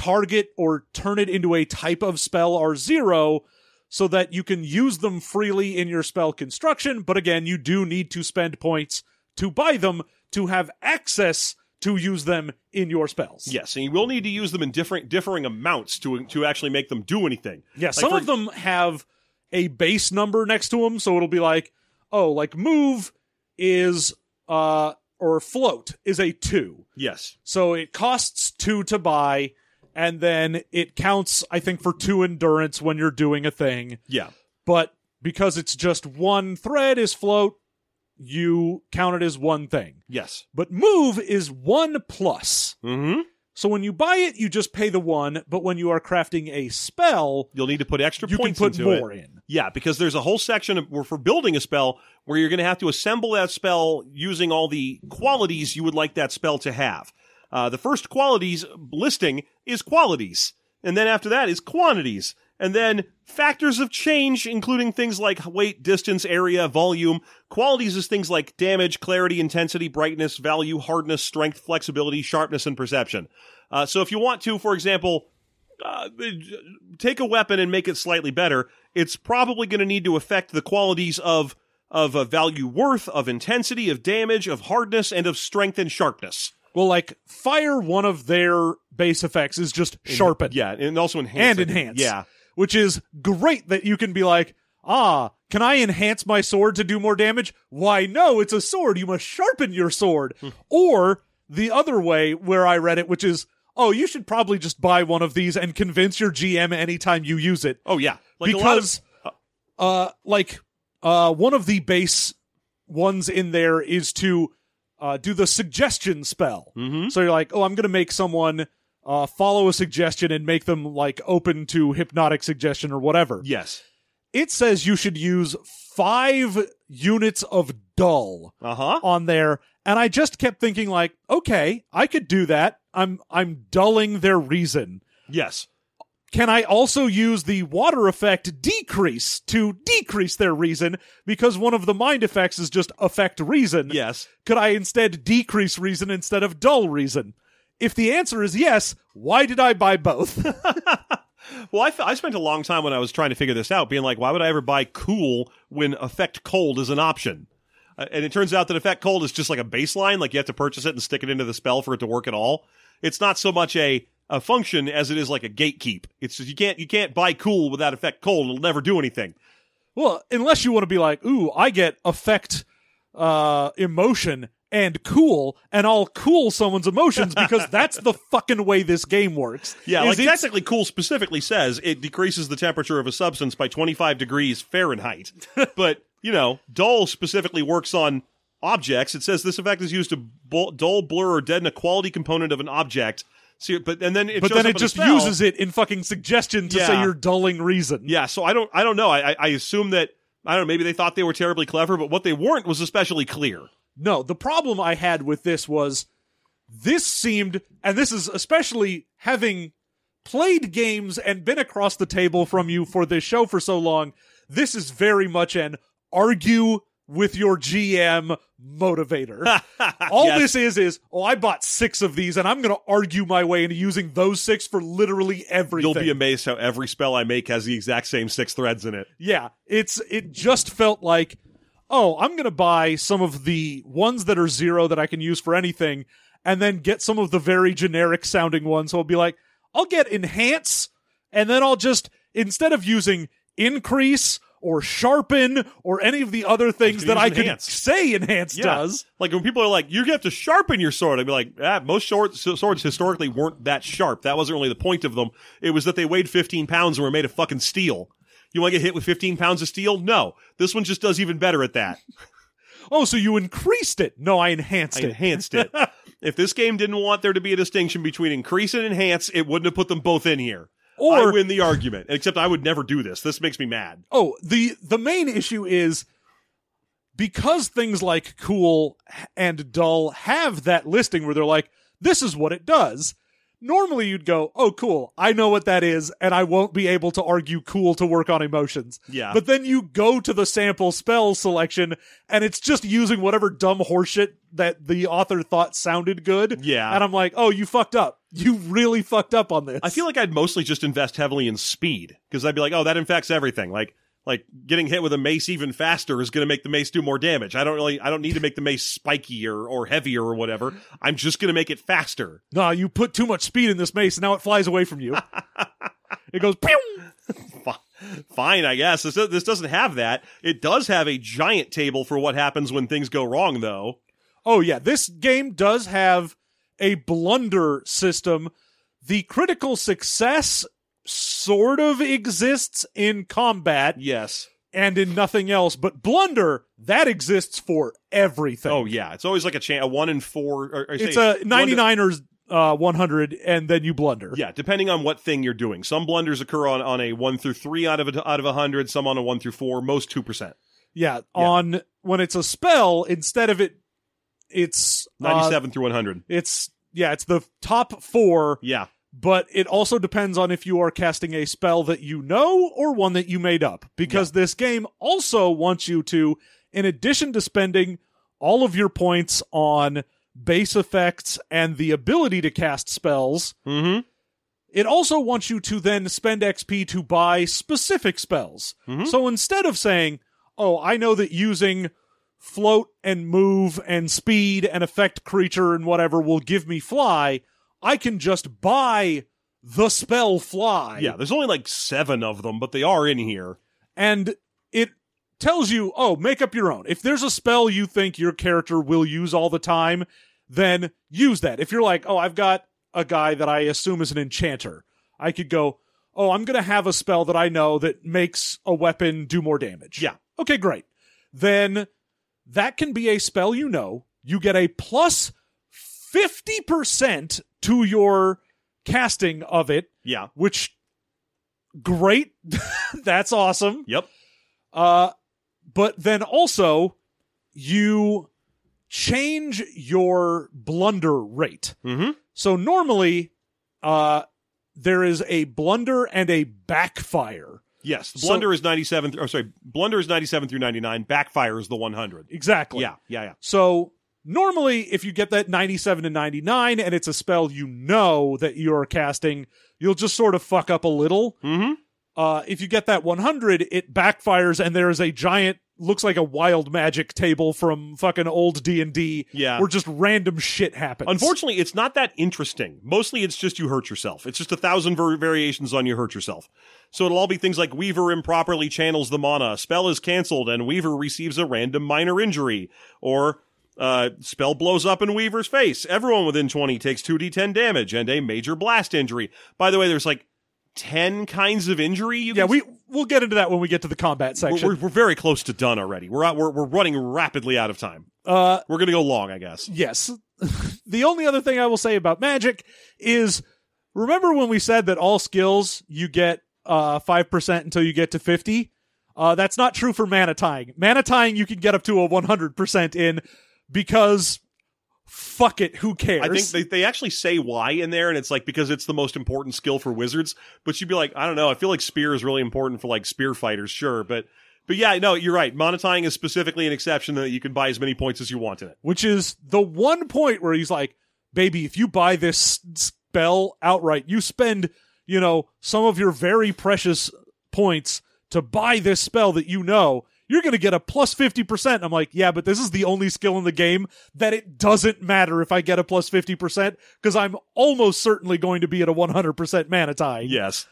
Speaker 2: target or turn it into a type of spell are zero so that you can use them freely in your spell construction. But again, you do need to spend points to buy them to have access to use them in your spells.
Speaker 1: Yes, and you will need to use them in different differing amounts to to actually make them do anything.
Speaker 2: Yeah,
Speaker 1: Like,
Speaker 2: some
Speaker 1: for-
Speaker 2: of them have a base number next to them, so it'll be like, oh, like move is uh or float is a 2.
Speaker 1: Yes.
Speaker 2: So it costs 2 to buy and then it counts I think for 2 endurance when you're doing a thing.
Speaker 1: Yeah.
Speaker 2: But because it's just one thread is float, you count it as one thing.
Speaker 1: Yes.
Speaker 2: But move is 1 plus.
Speaker 1: Mm-hmm.
Speaker 2: So when you buy it, you just pay the 1, but when you are crafting a spell,
Speaker 1: You'll need to put extra
Speaker 2: you can put
Speaker 1: into it.
Speaker 2: more in.
Speaker 1: Yeah, because there's a whole section of, for building a spell where you're going to have to assemble that spell using all the qualities you would like that spell to have. Uh, the first qualities listing is qualities, and then after that is quantities, and then factors of change, including things like weight, distance, area, volume. Qualities is things like damage, clarity, intensity, brightness, value, hardness, strength, flexibility, sharpness, and perception. Uh, so if you want to, for example, uh, take a weapon and make it slightly better, it's probably going to need to affect the qualities of of uh, value worth, of intensity, of damage, of hardness, and of strength and sharpness.
Speaker 2: Well, like fire, one of their base effects is just sharpen
Speaker 1: Yeah, and also enhance.
Speaker 2: and
Speaker 1: it.
Speaker 2: enhance.
Speaker 1: Yeah,
Speaker 2: which is great that you can be like, ah, can I enhance my sword to do more damage? Why, no, it's a sword. You must sharpen your sword.
Speaker 1: Hmm.
Speaker 2: or the other way where I read it, which is, oh, you should probably just buy one of these and convince your GM anytime you use it.
Speaker 1: Oh yeah, like lot of-
Speaker 2: because, uh, like, uh, one of the base ones in there is to uh, do the suggestion spell.
Speaker 1: Mhm.
Speaker 2: So you're like, oh, I'm going to make someone uh, follow a suggestion and make them like open to hypnotic suggestion or whatever.
Speaker 1: yes,
Speaker 2: It says you should use five units of dull
Speaker 1: uh huh.
Speaker 2: on there, and I just kept thinking like, okay, I could do that. I'm I'm dulling their reason.
Speaker 1: Yes,
Speaker 2: Can I also use the water effect decrease to decrease their reason because one of the mind effects is just affect reason?
Speaker 1: yes.
Speaker 2: Could I instead decrease reason instead of dull reason? If the answer is yes, why did I buy both?
Speaker 1: Well, I, f- I spent a long time when I was trying to figure this out, being like, why would I ever buy cool when affect cold is an option? Uh, and it turns out that affect cold is just like a baseline, like you have to purchase it and stick it into the spell for it to work at all. It's not so much a a function as it is like a gatekeep. It's just, you can't you can't buy cool without affect cold; it'll never do anything.
Speaker 2: well, unless you want to be like, ooh, I get effect uh emotion and cool and I'll cool someone's emotions because that's the fucking way this game works.
Speaker 1: Yeah, like technically, cool specifically says it decreases the temperature of a substance by 25 degrees Fahrenheit. but, you know, dull specifically works on objects. It says this effect is used to dull, blur, or deaden a quality component of an object. So, but and then it
Speaker 2: but then it just uses it in fucking suggestion to say
Speaker 1: Yeah.
Speaker 2: you're dulling reason.
Speaker 1: Yeah, so I don't, I don't know. I, I- I assume that I don't know. Maybe they thought they were terribly clever, but what they weren't was especially clear.
Speaker 2: No, the problem I had with this was this seemed, and this is especially having played games and been across the table from you for this show for so long, this is very much an argue with your GM motivator. All
Speaker 1: Yes.
Speaker 2: this is is, oh, I bought six of these and I'm going to argue my way into using those six for literally everything.
Speaker 1: You'll be amazed how every spell I make has the exact same six threads in it.
Speaker 2: Yeah, it's it just felt like, oh, I'm gonna buy some of the ones that are zero that I can use for anything, and then get some of the very generic sounding ones. So I'll be like, I'll get enhance, and then I'll just instead of using increase or sharpen or any of the other things that I
Speaker 1: use
Speaker 2: could say enhance
Speaker 1: Yeah.
Speaker 2: does.
Speaker 1: Like when people are like, "You have to sharpen your sword," I'd be like, "Ah, most short, swords historically weren't that sharp. That wasn't really the point of them. It was that they weighed 15 pounds and were made of fucking steel. You want to get hit with 15 pounds of steel? No, this one just does even better at that.
Speaker 2: Oh, so you increased it? No, I enhanced
Speaker 1: I
Speaker 2: it.
Speaker 1: enhanced it. If this game didn't want there to be a distinction between increase and enhance, it wouldn't have put them both in here.
Speaker 2: Or
Speaker 1: I win the argument. Except I would never do this. This makes me mad.
Speaker 2: Oh, the the main issue is because things like cool and dull have that listing where they're like, this is what it does. Normally you'd go, oh, cool. I know what that is, and I won't be able to argue cool to work on emotions.
Speaker 1: Yeah.
Speaker 2: But then you go to the sample spell selection, and it's just using whatever dumb horseshit that the author thought sounded good.
Speaker 1: Yeah.
Speaker 2: And I'm like, oh, you fucked up. You really fucked up on this.
Speaker 1: I feel like I'd mostly just invest heavily in speed because I'd be like, oh, that infects everything. Like, like getting hit with a mace even faster is going to make the mace do more damage. I don't really, I don't need to make the mace spiky or, or heavier or whatever. I'm just going to make it faster.
Speaker 2: no, you put too much speed in this mace, and now it flies away from you. it goes, pew!
Speaker 1: Fi- Fine, I guess. This, this doesn't have that. It does have a giant table for what happens when things go wrong, though.
Speaker 2: Oh yeah, this game does have a blunder system. The critical success sort of exists in combat
Speaker 1: Yes.
Speaker 2: and in nothing else, but blunder that exists for everything.
Speaker 1: Oh yeah. It's always like a chance, a one in four. Or, or
Speaker 2: it's a
Speaker 1: one to-
Speaker 2: 99ers uh 100 and then you blunder.
Speaker 1: Yeah, depending on what thing you're doing. Some blunders occur on, on a one through three out of a, out of a hundred. Some on a one through four. Most two percent.
Speaker 2: Yeah, on when it's a spell instead of it it's uh,
Speaker 1: Ninety-seven through one hundred.
Speaker 2: it's yeah, it's the top 4
Speaker 1: Yeah.
Speaker 2: But it also depends on if you are casting a spell that you know or one that you made up because this game also wants you to in addition to spending all of your points on base effects and the ability to cast spells
Speaker 1: Mm-hmm.
Speaker 2: it also wants you to then spend XP to buy specific spells.
Speaker 1: Mhm.
Speaker 2: So instead of saying, "Oh, I know that using float and move and speed and affect creature and whatever will give me fly," I can just buy the spell fly.
Speaker 1: Yeah. There's only like seven of them, but they are in here.
Speaker 2: And it tells you, "Oh, make up your own. If there's a spell you think your character will use all the time, then use that. If you're like, "Oh, I've got a guy that I assume is an enchanter." I could go, "Oh, I'm going to have a spell that I know that makes a weapon do more damage."
Speaker 1: Yeah.
Speaker 2: Okay, great. Then that can be a spell you know. You get a plus 50% to your casting of it,
Speaker 1: Yeah.
Speaker 2: which great. That's awesome.
Speaker 1: Yep.
Speaker 2: Uh, but then also you change your blunder rate.
Speaker 1: Mm-hmm.
Speaker 2: So normally, uh, there is a blunder and a backfire.
Speaker 1: Yes.
Speaker 2: So-
Speaker 1: Blunder is ninety-seven. Th- oh, sorry. Blunder is ninety-seven through ninety-nine. Backfire is the one hundred.
Speaker 2: Exactly.
Speaker 1: Yeah. Yeah. Yeah.
Speaker 2: So normally, if you get that 97 to 99 and it's a spell you know that you're casting, you'll just sort of fuck up a little.
Speaker 1: Mm-hmm.
Speaker 2: Uh, if you get that 100, it backfires and there is a giant, looks like a wild magic table from fucking old D&D
Speaker 1: Yeah.
Speaker 2: where just random shit happens.
Speaker 1: Unfortunately, it's not that interesting. Mostly, it's just you hurt yourself. It's just a thousand ver- variations on you hurt yourself. So it'll all be things like Weaver improperly channels the mana, spell is canceled, and Weaver receives a random minor injury, or uh, spell blows up in Weaver's face. Everyone within twenty takes two d10 damage and a major blast injury. By the way, there's like ten kinds of injury. You
Speaker 2: Yeah, we, we'll get into that when we get to the combat
Speaker 1: we're,
Speaker 2: section.
Speaker 1: we're, we're very close to done already. We're out, we're we're running rapidly out of time.
Speaker 2: uh,
Speaker 1: We're gonna go long, I guess.
Speaker 2: Yes. the only other thing I will say about magic is remember when we said that all skills you get uh 5% until you get to 50? Uh that's not true for mana tying. Mana tying you can get up to a 100% in because fuck it, who cares?
Speaker 1: I think they, they actually say why in there, and it's like because it's the most important skill for wizards. But you'd be like, I don't know. I feel like spear is really important for like spear fighters, sure, but but yeah, no, you're right. Mana tying is specifically an exception that you can buy as many points as you want in it.
Speaker 2: which is the one point where he's like, baby, if you buy this spell outright, you spend, you know, some of your very precious points to buy this spell that you know, you're going to get a plus 50%. I'm like, yeah, but this is the only skill in the game that it doesn't matter if I get a plus 50% because I'm almost certainly going to be at a 100% mana tie.
Speaker 1: Yes.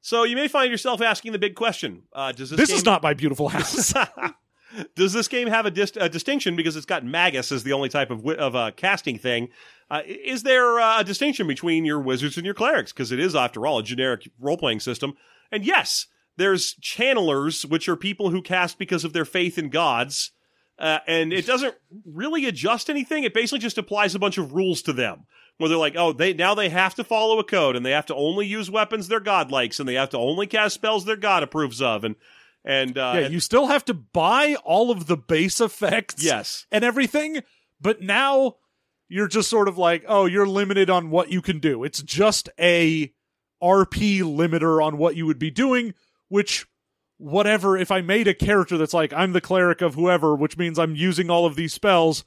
Speaker 1: So you may find yourself asking the big question: uh, Does this
Speaker 2: This
Speaker 1: game-
Speaker 2: is not my beautiful house.
Speaker 1: Does this game have a, dist- a distinction because it's got magus as the only type of wi- of uh, casting thing? Uh, is there uh, a distinction between your wizards and your clerics? Because it is, after all, a generic role playing system. And yes, there's channelers, which are people who cast because of their faith in gods. Uh, and it doesn't really adjust anything. It basically just applies a bunch of rules to them. Where they're like, oh, they now they have to follow a code, and they have to only use weapons their god likes, and they have to only cast spells their god approves of, and and uh,
Speaker 2: yeah,
Speaker 1: and-
Speaker 2: you still have to buy all of the base effects
Speaker 1: yes,
Speaker 2: and everything, but now you're just sort of like, oh, you're limited on what you can do. It's just a RP limiter on what you would be doing, which whatever if I made a character that's like I'm the cleric of whoever, which means I'm using all of these spells,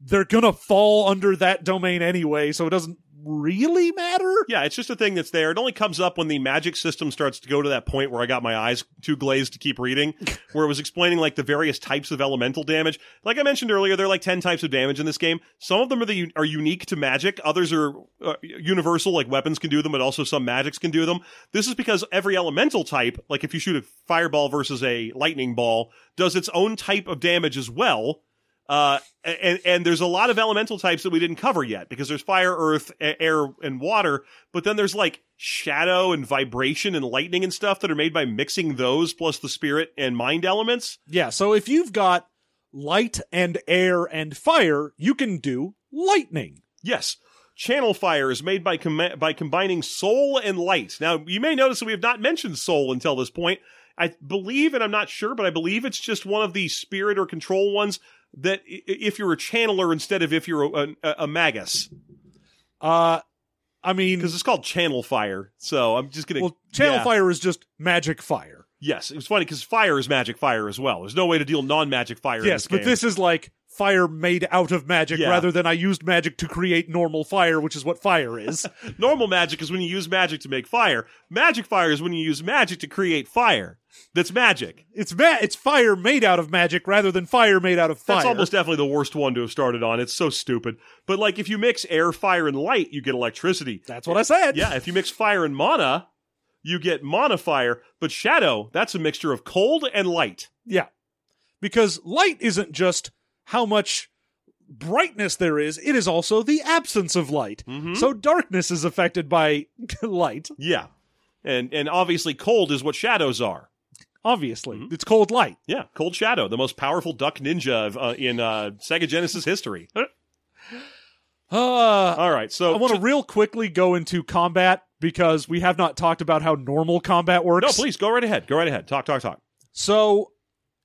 Speaker 2: they're to fall under that domain anyway, so it doesn't really matter.
Speaker 1: Yeah, it's just a thing that's there. It only comes up when the magic system starts to go to that point where I got my eyes too glazed to keep reading, where it was explaining like the various types of elemental damage. Like I mentioned earlier, there are like 10 types of damage in this game. Some of them are the are unique to magic, others are uh, universal like weapons can do them, but also some magics can do them. This is because every elemental type, like if you shoot a fireball versus a lightning ball, does its own type of damage as well. Uh, and, and there's a lot of elemental types that we didn't cover yet because there's fire, earth, air, and water. But then there's like shadow and vibration and lightning and stuff that are made by mixing those plus the spirit and mind elements.
Speaker 2: Yeah, so if you've got light and air and fire, you can do lightning.
Speaker 1: Yes. Channel fire is made by com- by combining soul and light. Now, you may notice that we have not mentioned soul until this point. I believe, and I'm not sure, but I believe it's just one of the spirit or control ones that if you're a channeler instead of if you're a, a, a magus.
Speaker 2: Uh I mean,
Speaker 1: because it's called channel fire. So I'm just gonna.
Speaker 2: well, channel
Speaker 1: yeah.
Speaker 2: fire is just magic fire.
Speaker 1: Yes, it was funny because fire is magic fire as well. There's no way to deal non-magic fire. in
Speaker 2: yes,
Speaker 1: this
Speaker 2: but this is like fire made out of magic
Speaker 1: Yeah.
Speaker 2: rather than I used magic to create normal fire, which is what fire is.
Speaker 1: normal magic is when you use magic to make fire. Magic fire is when you use magic to create fire. That's magic.
Speaker 2: it's ma- it's fire made out of magic rather than fire made out of fire.
Speaker 1: That's almost definitely the worst one to have started on. It's so stupid. But like if you mix air, fire, and light, you get electricity.
Speaker 2: That's what I said.
Speaker 1: Yeah, if you mix fire and mana, you get mana fire. But shadow, that's a mixture of cold and light.
Speaker 2: Yeah. Because light isn't just how much brightness there is, it is also the absence of light.
Speaker 1: Mhm.
Speaker 2: So darkness is affected by light,
Speaker 1: Yeah. And and obviously cold is what shadows are.
Speaker 2: obviously.
Speaker 1: Mhm.
Speaker 2: It's cold light.
Speaker 1: Yeah, Cold Shadow, the most powerful duck ninja of, uh, in uh, Sega Genesis history.
Speaker 2: Uh,
Speaker 1: All right, so
Speaker 2: I want to real quickly go into combat because we have not talked about how normal combat works.
Speaker 1: no, please go right ahead. Go right ahead. Talk, talk, talk.
Speaker 2: So,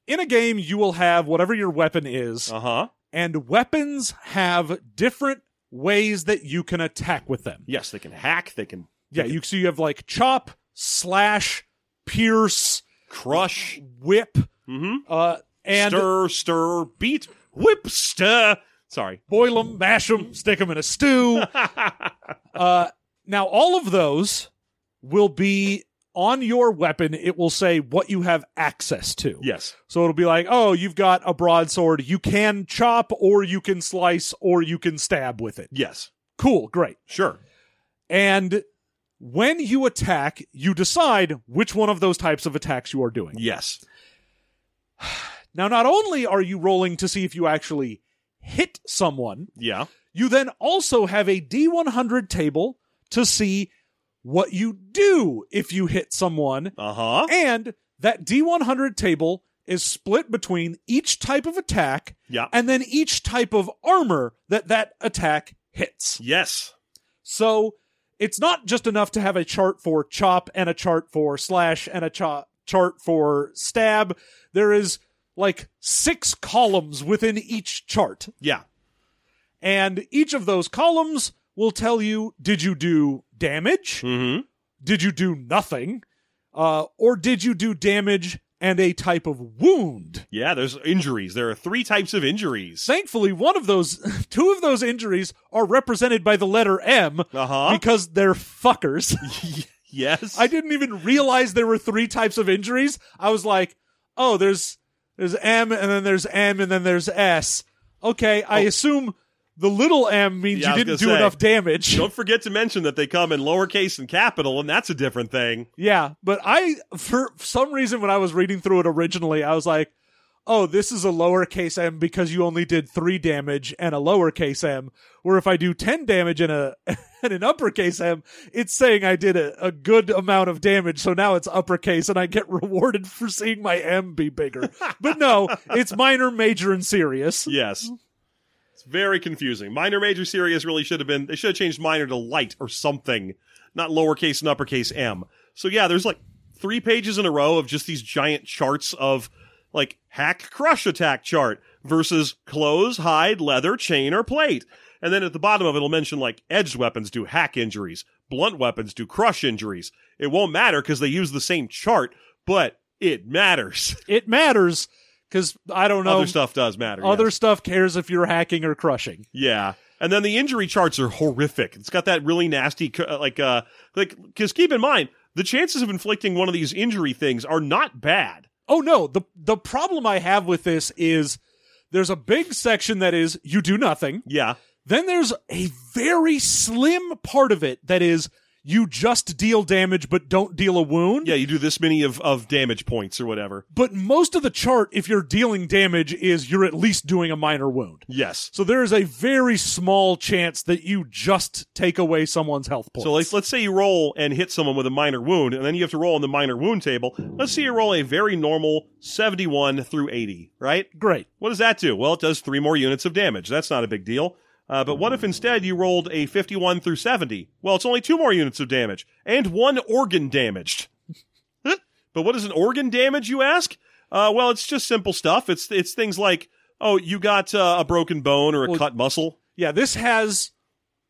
Speaker 2: in a game, you will have whatever your weapon is,
Speaker 1: Uh huh.
Speaker 2: and weapons have different ways that you can attack with them.
Speaker 1: Yes, they can hack. They can
Speaker 2: Yeah, you so you have like chop, slash, pierce,
Speaker 1: crush,
Speaker 2: whip,
Speaker 1: mm-hmm.
Speaker 2: uh, and
Speaker 1: stir, stir, beat, whip, stir. Sorry.
Speaker 2: boil them, mash them, stick them in a stew. uh, now, all of those will be on your weapon. It will say what you have access to.
Speaker 1: yes.
Speaker 2: So it'll be like, oh, you've got a broadsword. You can chop, or you can slice, or you can stab with it.
Speaker 1: Yes.
Speaker 2: Cool, great.
Speaker 1: Sure.
Speaker 2: And when you attack, you decide which one of those types of attacks you are doing.
Speaker 1: Yes.
Speaker 2: Now, not only are you rolling to see if you actually hit someone,
Speaker 1: Yeah.
Speaker 2: you then also have a D100 table to see what you do if you hit someone.
Speaker 1: Uh huh.
Speaker 2: And that D100 table is split between each type of attack
Speaker 1: Yeah.
Speaker 2: and then each type of armor that that attack hits.
Speaker 1: Yes.
Speaker 2: So it's not just enough to have a chart for chop and a chart for slash and a cha- chart for stab. There is like six columns within each chart.
Speaker 1: Yeah.
Speaker 2: And each of those columns will tell you did you do damage?
Speaker 1: Mm-hmm.
Speaker 2: Did you do nothing? Uh, or did you do damage and a type of wound?
Speaker 1: Yeah. There's injuries. There are three types of injuries.
Speaker 2: Thankfully, one of those, two of those injuries are represented by the letter M
Speaker 1: Uh huh.
Speaker 2: because they're fuckers.
Speaker 1: yes.
Speaker 2: I didn't even realize there were three types of injuries. I was like, oh, there's there's M and then there's M and then there's S. Okay, I assume the little M means.
Speaker 1: Yeah,
Speaker 2: you didn't do
Speaker 1: say.
Speaker 2: enough damage.
Speaker 1: Don't forget to mention that they come in lowercase and capital, and that's a different thing.
Speaker 2: Yeah, but I for some reason when I was reading through it originally, I was like, oh, this is a lowercase m because you only did three damage and a lowercase m. Where if I do 10 damage and a and an uppercase m, it's saying I did a, a good amount of damage. So now it's uppercase and I get rewarded for seeing my m be bigger. but no, it's minor, major, and serious.
Speaker 1: Yes. It's very confusing. Minor, major, serious really should have been, they should have changed minor to light or something, not lowercase and uppercase M. So yeah, there's like three pages in a row of just these giant charts of like hack crush attack chart versus clothes, hide, leather, chain, or plate. And then at the bottom of it, it'll mention like edged weapons do hack injuries, blunt weapons do crush injuries. It won't matter because they use the same chart, but it matters.
Speaker 2: It matters because I don't know.
Speaker 1: Other stuff does matter.
Speaker 2: Other
Speaker 1: yes.
Speaker 2: stuff cares if you're hacking or crushing.
Speaker 1: Yeah. And then the injury charts are horrific. It's got that really nasty, uh, like, uh, like, cause keep in mind, the chances of inflicting one of these injury things are not bad.
Speaker 2: Oh no, the the problem I have with this is there's a big section that is you do nothing.
Speaker 1: Yeah.
Speaker 2: Then there's a very slim part of it that is you just deal damage but don't deal a wound.
Speaker 1: Yeah, you do this many of, of damage points or whatever.
Speaker 2: But most of the chart, if you're dealing damage, is you're at least doing a minor wound.
Speaker 1: Yes.
Speaker 2: So there is a very small chance that you just take away someone's health points.
Speaker 1: So let's, let's say you roll and hit someone with a minor wound, and then you have to roll on the minor wound table. Let's say you roll a very normal 71 through 80, right?
Speaker 2: great.
Speaker 1: What does that do? Well, it does three more units of damage. That's not a big deal. Uh, but what if instead you rolled a 51 through 70? Well, it's only two more units of damage and one organ damaged. but what is an organ damage, you ask? Uh, well, it's just simple stuff. It's it's things like, oh, you got uh, a broken bone or a
Speaker 2: Well,
Speaker 1: cut muscle.
Speaker 2: Yeah, this has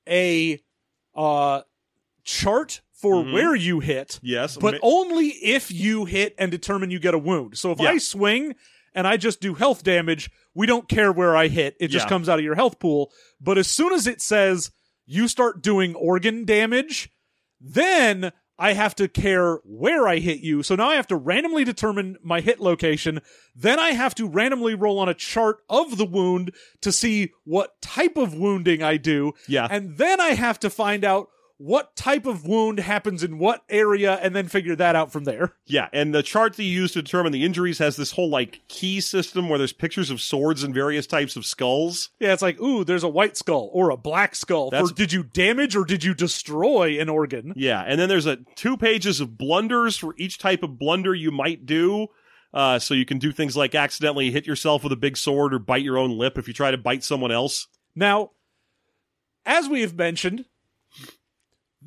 Speaker 2: a uh chart for
Speaker 1: Mhm.
Speaker 2: where you hit.
Speaker 1: Yes,
Speaker 2: but
Speaker 1: ma-
Speaker 2: only if you hit and determine you get a wound. So if
Speaker 1: Yeah.
Speaker 2: I swing and I just do health damage, we don't care where I hit. It just
Speaker 1: Yeah.
Speaker 2: comes out of your health pool. But as soon as it says you start doing organ damage, then I have to care where I hit you. So now I have to randomly determine my hit location. Then I have to randomly roll on a chart of the wound to see what type of wounding I do.
Speaker 1: Yeah.
Speaker 2: And then I have to find out what type of wound happens in what area and then figure that out from there.
Speaker 1: Yeah, and the chart that you use to determine the injuries has this whole like key system where there's pictures of swords and various types of skulls.
Speaker 2: Yeah, it's like, ooh, there's a white skull or a black skull.
Speaker 1: That's-
Speaker 2: For did you damage or did you destroy an organ?
Speaker 1: Yeah, and then there's a two pages of blunders for each type of blunder you might do. Uh, so you can do things like accidentally hit yourself with a big sword or bite your own lip if you try to bite someone else.
Speaker 2: Now, as we have mentioned,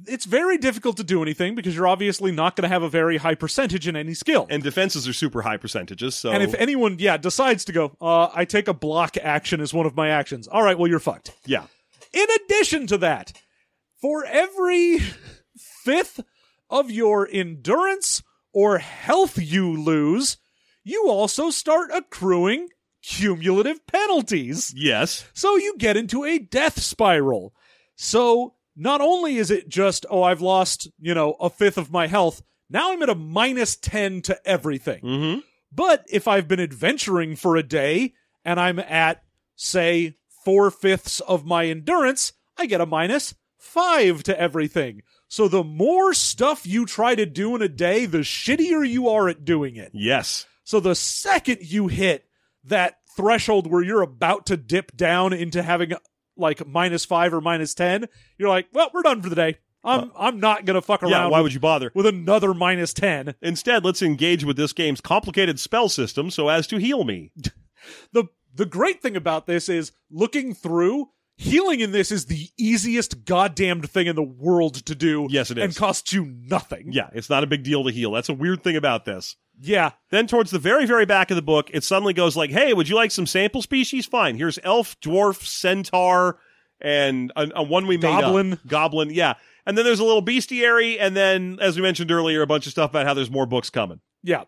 Speaker 2: it's very difficult to do anything because you're obviously not going to have a very high percentage in any skill.
Speaker 1: And defenses are super high percentages. So
Speaker 2: And if anyone, yeah, decides to go, uh, I take a block action as one of my actions. All right, well, you're fucked.
Speaker 1: yeah,
Speaker 2: In addition to that, for every fifth of your endurance or health you lose, you also start accruing cumulative penalties.
Speaker 1: yes,
Speaker 2: So you get into a death spiral. So not only is it just, oh, I've lost, you know, a fifth of my health, now I'm at a minus 10 to everything.
Speaker 1: mm-hmm.
Speaker 2: But if I've been adventuring for a day and I'm at, say, four fifths of my endurance, I get a minus five to everything. So the more stuff you try to do in a day, the shittier you are at doing it.
Speaker 1: yes,
Speaker 2: So the second you hit that threshold where you're about to dip down into having like minus five or minus 10, you're like, well, we're done for the day. I'm, I'm not going to fuck around
Speaker 1: yeah. Why
Speaker 2: with,
Speaker 1: would you bother?
Speaker 2: with another minus 10.
Speaker 1: Instead, let's engage with this game's complicated spell system so as to heal me.
Speaker 2: the the great thing about this is looking through healing in this is the easiest goddamned thing in the world to do
Speaker 1: Yes, it is, and
Speaker 2: costs you nothing
Speaker 1: Yeah, it's not a big deal to heal. That's a weird thing about this.
Speaker 2: Yeah
Speaker 1: Then towards the very, very back of the book, it suddenly goes like, "Hey, would you like some sample species? Fine. Here's elf, dwarf, centaur, and a, a one we made up.
Speaker 2: Goblin.
Speaker 1: Goblin, yeah. And then there's a little bestiary, and then, as we mentioned earlier, a bunch of stuff about how there's more books coming.
Speaker 2: yeah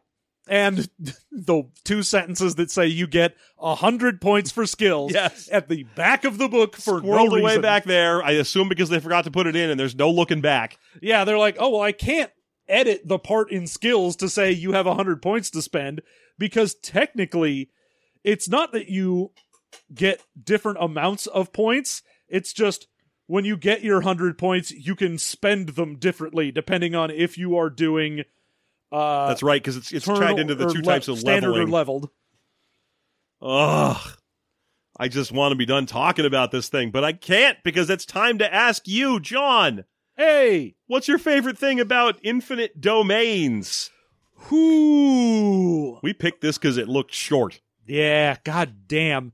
Speaker 2: and the two sentences that say you get a hundred points for skills
Speaker 1: Yes.
Speaker 2: at the back of the book for
Speaker 1: Squirreled
Speaker 2: no
Speaker 1: away
Speaker 2: reason.
Speaker 1: back there. I assume because they forgot to put it in, and there's no looking back.
Speaker 2: yeah they're like oh well i can't edit the part in skills to say you have a hundred points to spend because technically it's not that you get different amounts of points it's just when you get your 100 points you can spend them differently depending on if you are doing uh
Speaker 1: That's right, because it's it's tied into the two
Speaker 2: le-
Speaker 1: types of
Speaker 2: standard
Speaker 1: leveling.
Speaker 2: or leveled
Speaker 1: Ugh. I just want to be done talking about this thing, but I can't because it's time to ask you, John.
Speaker 2: Hey,
Speaker 1: What's your favorite thing about infinite domains?
Speaker 2: whoo.
Speaker 1: We picked this because it looked short.
Speaker 2: Yeah, god damn.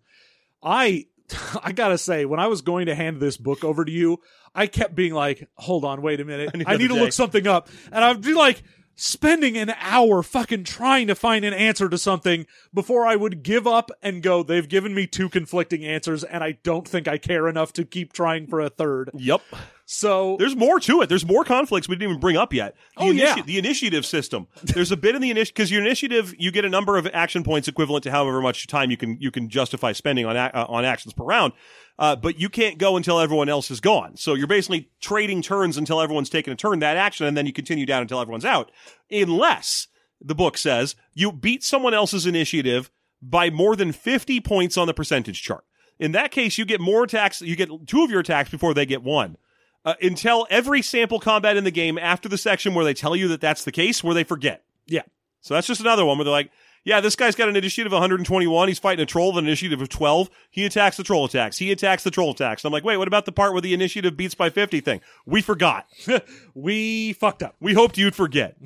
Speaker 2: I I gotta say, when I was going to hand this book over to you, I kept being like, hold on, wait a minute.
Speaker 1: I need
Speaker 2: I need to
Speaker 1: day."
Speaker 2: look something up. And I'd be like spending an hour fucking trying to find an answer to something before I would give up and go, they've given me two conflicting answers and I don't think I care enough to keep trying for a third.
Speaker 1: Yep.
Speaker 2: So
Speaker 1: There's more to it. There's more conflicts we didn't even bring up yet. The
Speaker 2: Oh, yeah.
Speaker 1: The initiative system. There's a bit in the initiative because your initiative, you get a number of action points equivalent to however much time you can you can justify spending on ac- uh, on actions per round. Uh, but you can't go until everyone else is gone. So you're basically trading turns until everyone's taken a turn that action, and then you continue down until everyone's out, unless the book says you beat someone else's initiative by more than 50 points on the percentage chart. In that case, you get more attacks. You get two of your attacks before they get one uh, until every sample combat in the game after the section where they tell you that that's the case, where they forget.
Speaker 2: yeah.
Speaker 1: So that's just another one where they're like, yeah, this guy's got an initiative of 121. He's fighting a troll with an initiative of 12. He attacks the troll attacks. He attacks the troll attacks. And I'm like, wait, what about the part where the initiative beats by 50 thing? We forgot.
Speaker 2: We fucked up.
Speaker 1: We hoped you'd forget.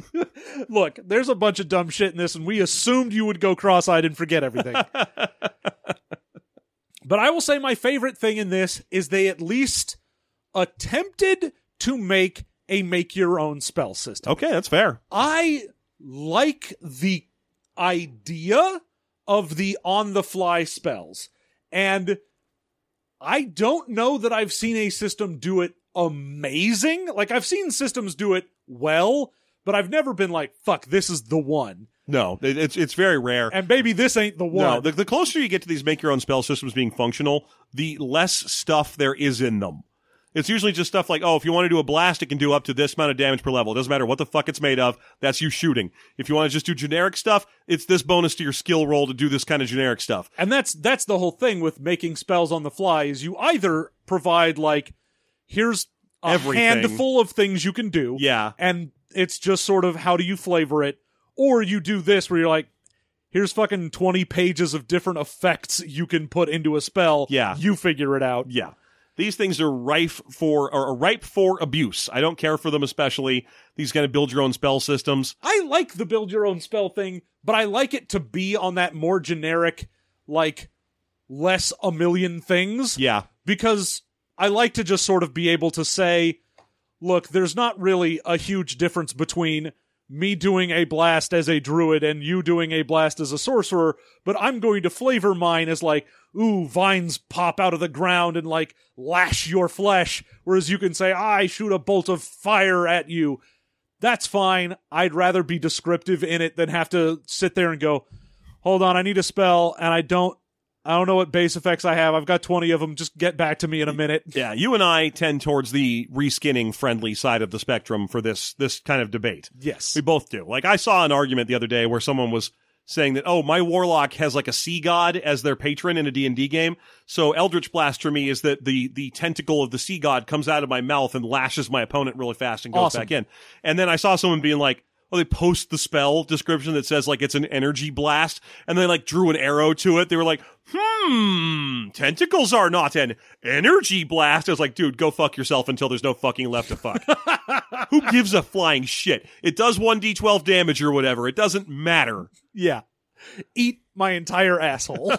Speaker 2: Look, there's a bunch of dumb shit in this, and we assumed you would go cross eyed and forget everything. but I will say my favorite thing in this is they at least attempted to make a make your own spell system.
Speaker 1: Okay, that's fair.
Speaker 2: I like the idea of the on the fly spells. And I don't know that I've seen a system do it amazing. Like I've seen systems do it well, but I've never been like, fuck, this is the one.
Speaker 1: No, it's it's very rare.
Speaker 2: And baby, this ain't the one.
Speaker 1: No, the, the closer you get to these make your own spell systems being functional, the less stuff there is in them. It's usually just stuff like, oh, if you want to do a blast, it can do up to this amount of damage per level. It doesn't matter what the fuck it's made of. That's you shooting. If you want to just do generic stuff, it's this bonus to your skill roll to do this kind of generic stuff.
Speaker 2: And that's that's the whole thing with making spells on the fly is you either provide like here's a
Speaker 1: Everything.
Speaker 2: handful of things you can do.
Speaker 1: Yeah.
Speaker 2: And it's just sort of how do you flavor it? Or you do this where you're like, here's fucking 20 pages of different effects you can put into a spell.
Speaker 1: Yeah.
Speaker 2: You figure it out.
Speaker 1: Yeah. These things are rife for, or are ripe for abuse. I don't care for them especially. These kind of build your own spell systems.
Speaker 2: I like the build your own spell thing, but I like it to be on that more generic, like less a million things.
Speaker 1: Yeah.
Speaker 2: because I like to just sort of be able to say, look, there's not really a huge difference between me doing a blast as a druid and you doing a blast as a sorcerer, but I'm going to flavor mine as like, ooh, vines pop out of the ground and like lash your flesh, whereas you can say, I shoot a bolt of fire at you. That's fine. I'd rather be descriptive in it than have to sit there and go, hold on, I need a spell and I don't I don't know what base effects I have. I've got 20 of them. Just get back to me in a minute.
Speaker 1: Yeah. You and I tend towards the reskinning friendly side of the spectrum for this, this kind of debate.
Speaker 2: Yes.
Speaker 1: We both do. Like I saw an argument the other day where someone was saying that, oh, my warlock has like a sea god as their patron in a D&D game. So Eldritch Blast for me is that the, the tentacle of the sea god comes out of my mouth and lashes my opponent really fast and goes
Speaker 2: Awesome.
Speaker 1: back in. And then I saw someone being like, oh, they post the spell description that says like it's an energy blast and they like drew an arrow to it. They were like, hmm, tentacles are not an energy blast. I was like, dude, go fuck yourself until there's no fucking left to fuck. Who gives a flying shit? It does 1d12 damage or whatever. It doesn't matter.
Speaker 2: Yeah. Eat my entire asshole.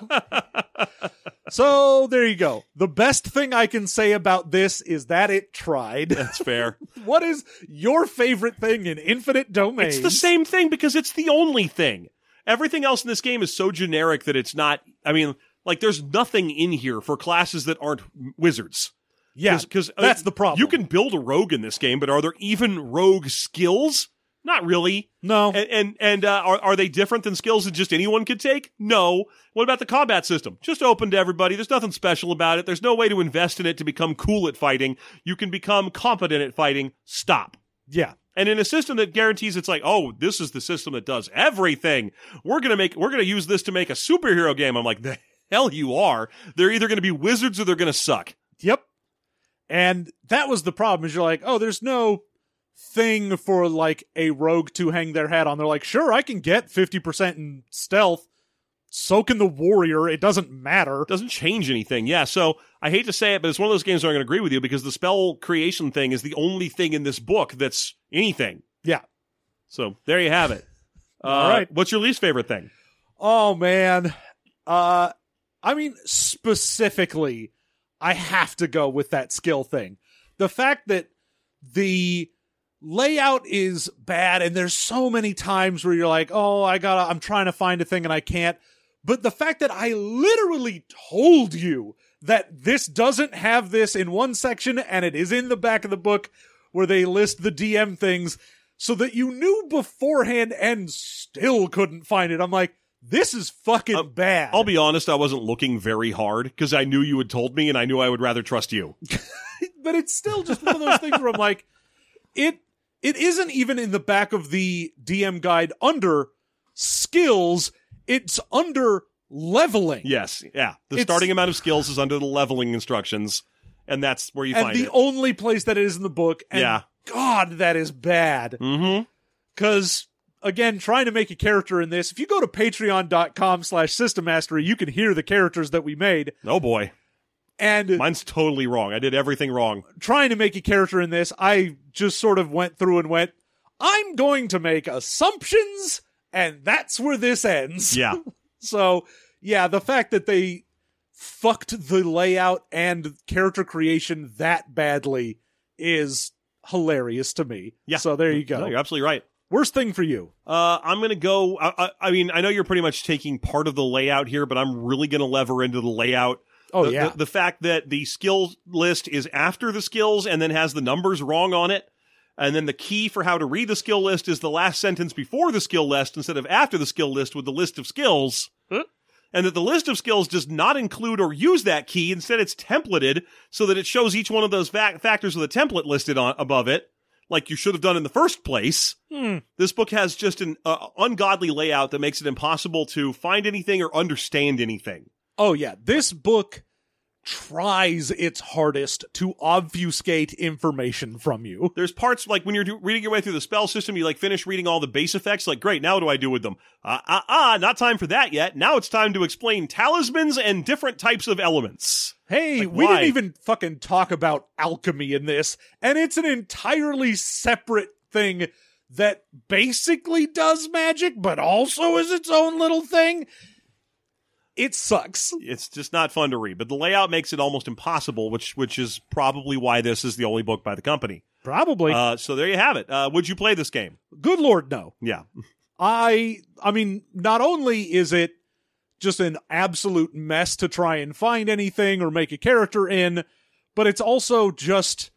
Speaker 2: so there you go. The best thing I can say about this is that it tried.
Speaker 1: That's fair.
Speaker 2: what is your favorite thing in Infinite Domains?
Speaker 1: it's the same thing because it's the only thing. Everything else in this game is so generic that it's not. I mean, like, there's nothing in here for classes that aren't wizards.
Speaker 2: Yeah,
Speaker 1: because
Speaker 2: that's uh, the problem.
Speaker 1: You can build a rogue in this game, but are there even rogue skills? Not really.
Speaker 2: no.
Speaker 1: And and, and uh, are are they different than skills that just anyone could take? No. What about the combat system? Just open to everybody. There's nothing special about it. There's no way to invest in it to become cool at fighting. You can become competent at fighting. Stop.
Speaker 2: yeah.
Speaker 1: And in a system that guarantees it's like, oh, this is the system that does everything. We're gonna make we're gonna use this to make a superhero game. I'm like, the hell you are. They're either gonna be wizards or they're gonna suck.
Speaker 2: Yep. And that was the problem is you're like, oh, there's no thing for like a rogue to hang their hat on. They're like, sure, I can get 50% in stealth. So can the warrior. It doesn't matter.
Speaker 1: doesn't change anything. Yeah, so I hate to say it, but it's one of those games where I'm going to agree with you because the spell creation thing is the only thing in this book that's anything.
Speaker 2: Yeah.
Speaker 1: So there you have it. Uh,
Speaker 2: All right.
Speaker 1: What's your least favorite thing?
Speaker 2: Oh man. Uh I mean specifically I have to go with that skill thing. The fact that the layout is bad and there's so many times where you're like, "Oh, I got to I'm trying to find a thing and I can't." But the fact that I literally told you that this doesn't have this in one section and it is in the back of the book where they list the DM things so that you knew beforehand and still couldn't find it. I'm like, this is fucking
Speaker 1: Uh,
Speaker 2: bad.
Speaker 1: I'll be honest, I wasn't looking very hard because I knew you had told me and I knew I would rather trust you.
Speaker 2: but it's still just one of those things where I'm like, it it isn't even in the back of the DM guide under skills. It's under leveling.
Speaker 1: Yes, yeah. The
Speaker 2: It's-
Speaker 1: starting amount of skills is under the leveling instructions, and that's where you find it.
Speaker 2: and
Speaker 1: find
Speaker 2: the
Speaker 1: it.
Speaker 2: only place that it is in the book. And
Speaker 1: Yeah.
Speaker 2: God, that is bad.
Speaker 1: mm-hmm.
Speaker 2: Because again, trying to make a character in this, if you go to patreon.com slash system mastery, you can hear the characters that we made.
Speaker 1: Oh boy,
Speaker 2: And
Speaker 1: mine's totally wrong. I did everything wrong.
Speaker 2: trying to make a character in this, I just sort of went through and went, I'm going to make assumptions, and that's where this ends.
Speaker 1: Yeah.
Speaker 2: So, yeah, the fact that they fucked the layout and character creation that badly is hilarious to me.
Speaker 1: Yeah.
Speaker 2: So there you
Speaker 1: No,
Speaker 2: go.
Speaker 1: you're absolutely right.
Speaker 2: Worst thing for you.
Speaker 1: Uh, I'm going to go. I, I, I mean, I know you're pretty much taking part of the layout here, but I'm really going to lever into the layout.
Speaker 2: Oh,
Speaker 1: the,
Speaker 2: yeah.
Speaker 1: The, the fact that the skill list is after the skills and then has the numbers wrong on it. And then the key for how to read the skill list is the last sentence before the skill list instead of after the skill list with the list of skills.
Speaker 2: Huh?
Speaker 1: And that the list of skills does not include or use that key. Instead, it's templated so that it shows each one of those fa- factors with a template listed on above it, like you should have done in the first place.
Speaker 2: Hmm.
Speaker 1: This book has just an uh, ungodly layout that makes it impossible to find anything or understand anything.
Speaker 2: Oh, yeah. This book tries its hardest to obfuscate information from you.
Speaker 1: There's parts like when you're do- reading your way through the spell system, you like finish reading all the base effects. Like, great, now what do I do with them? Ah, ah, ah, not time for that yet. Now it's time to explain talismans and different types of elements.
Speaker 2: Hey,
Speaker 1: Like,
Speaker 2: we
Speaker 1: why?
Speaker 2: didn't even fucking talk about alchemy in this, and it's an entirely separate thing that basically does magic, but also is its own little thing. It sucks.
Speaker 1: It's just not fun to read, but the layout makes it almost impossible, which which is probably why this is the only book by the company.
Speaker 2: Probably.
Speaker 1: Uh, so there you have it. Uh, would you play this game?
Speaker 2: Good lord, no.
Speaker 1: Yeah,
Speaker 2: I I mean, not only is it just an absolute mess to try and find anything or make a character in, but it's also just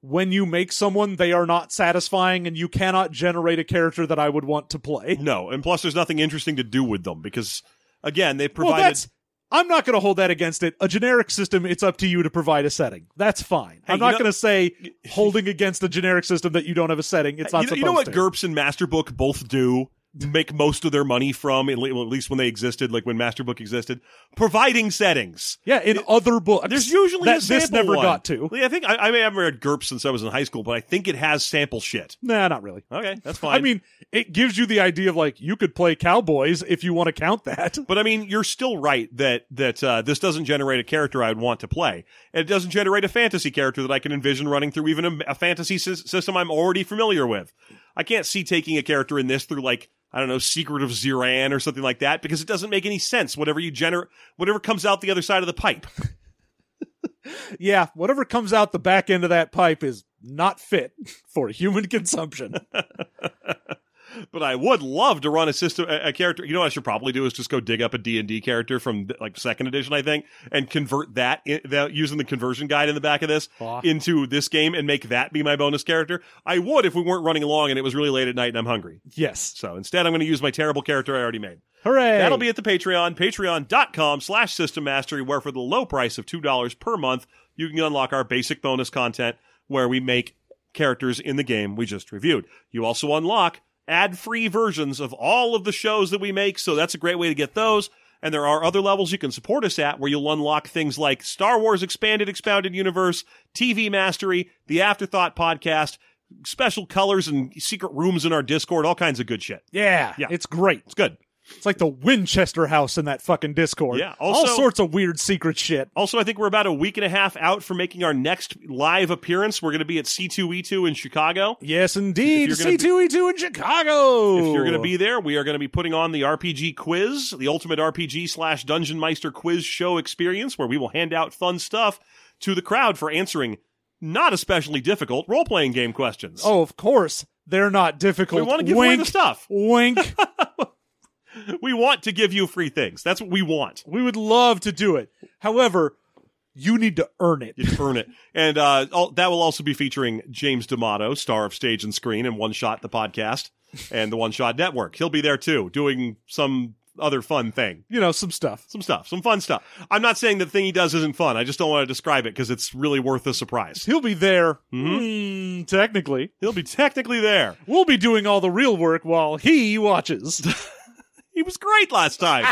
Speaker 2: when you make someone they are not satisfying and you cannot generate a character that I would want to play.
Speaker 1: no, and plus there's nothing interesting to do with them because again they
Speaker 2: Well,
Speaker 1: provided.
Speaker 2: that's I'm not going to hold that against it. A generic system, it's up to you to provide a setting. That's fine.
Speaker 1: Hey,
Speaker 2: I'm not going to say holding against a generic system that you don't have a setting. It's not
Speaker 1: you know, you know what
Speaker 2: to.
Speaker 1: GURPS and Masterbook both do? Make most of their money from, at least when they existed, like when Masterbook existed, providing settings.
Speaker 2: yeah, in other books.
Speaker 1: There's usually
Speaker 2: that
Speaker 1: a sample
Speaker 2: this never
Speaker 1: one.
Speaker 2: got to.
Speaker 1: I think I, I may have read GURPS since I was in high school, but I think it has sample shit.
Speaker 2: Nah, not really.
Speaker 1: Okay, that's fine.
Speaker 2: I mean, it gives you the idea of like you could play cowboys if you want to count that.
Speaker 1: But I mean, you're still right that that uh, this doesn't generate a character I'd want to play. And it doesn't generate a fantasy character that I can envision running through even a, a fantasy sys- system I'm already familiar with. I can't see taking a character in this through like I don't know, Secret of Zir'An or something like that because it doesn't make any sense. Whatever you generate, whatever comes out the other side of the pipe.
Speaker 2: yeah, whatever comes out the back end of that pipe is not fit for human consumption.
Speaker 1: But I would love to run a system, a, a character. You know what I should probably do is just go dig up a D and D character from like second edition, I think, and convert that, in, that using the conversion guide in the back of this into this game and make that be my bonus character. I would if we weren't running along and it was really late at night and I'm hungry.
Speaker 2: yes.
Speaker 1: So instead, I'm going to use my terrible character I already made.
Speaker 2: Hooray.
Speaker 1: That'll be at the Patreon, patreon.com slash system mastery, where for the low price of $2 per month, you can unlock our basic bonus content where we make characters in the game we just reviewed. You also unlock ad-free versions of all of the shows that we make, so that's a great way to get those. And there are other levels you can support us at where you'll unlock things like Star Wars Expanded Expounded Universe, TV Mastery, the Afterthought podcast, special colors and secret rooms in our Discord, all kinds of good shit.
Speaker 2: yeah,
Speaker 1: Yeah.
Speaker 2: it's great.
Speaker 1: It's good.
Speaker 2: It's like the Winchester House in that fucking Discord.
Speaker 1: Yeah,
Speaker 2: all sorts of weird secret shit.
Speaker 1: Also, I think we're about a week and a half out from making our next live appearance. We're going to be at C2E2 in Chicago.
Speaker 2: Yes, indeed.
Speaker 1: If you're gonna
Speaker 2: C two E two in Chicago.
Speaker 1: If you're going to be there, we are going to be putting on the RPG quiz, the ultimate RPG slash Dungeon Meister quiz show experience, where we will hand out fun stuff to the crowd for answering not especially difficult role playing game questions.
Speaker 2: oh, of course, they're not difficult.
Speaker 1: we want to give
Speaker 2: Wink,
Speaker 1: away the stuff.
Speaker 2: Wink.
Speaker 1: We want to give you free things. That's what we want.
Speaker 2: we would love to do it. However, you need to earn it.
Speaker 1: You earn it. And uh, that will also be featuring James D'Amato, star of Stage and Screen and One Shot the podcast and the One Shot Network. He'll be there too, doing some other fun thing.
Speaker 2: You know, some stuff.
Speaker 1: Some stuff, some fun stuff. I'm not saying the thing he does isn't fun. I just don't want to describe it because it's really worth the surprise.
Speaker 2: He'll be there.
Speaker 1: Mm-hmm.
Speaker 2: Hmm, technically,
Speaker 1: He'll be technically there.
Speaker 2: we'll be doing all the real work while he watches.
Speaker 1: He was great last time.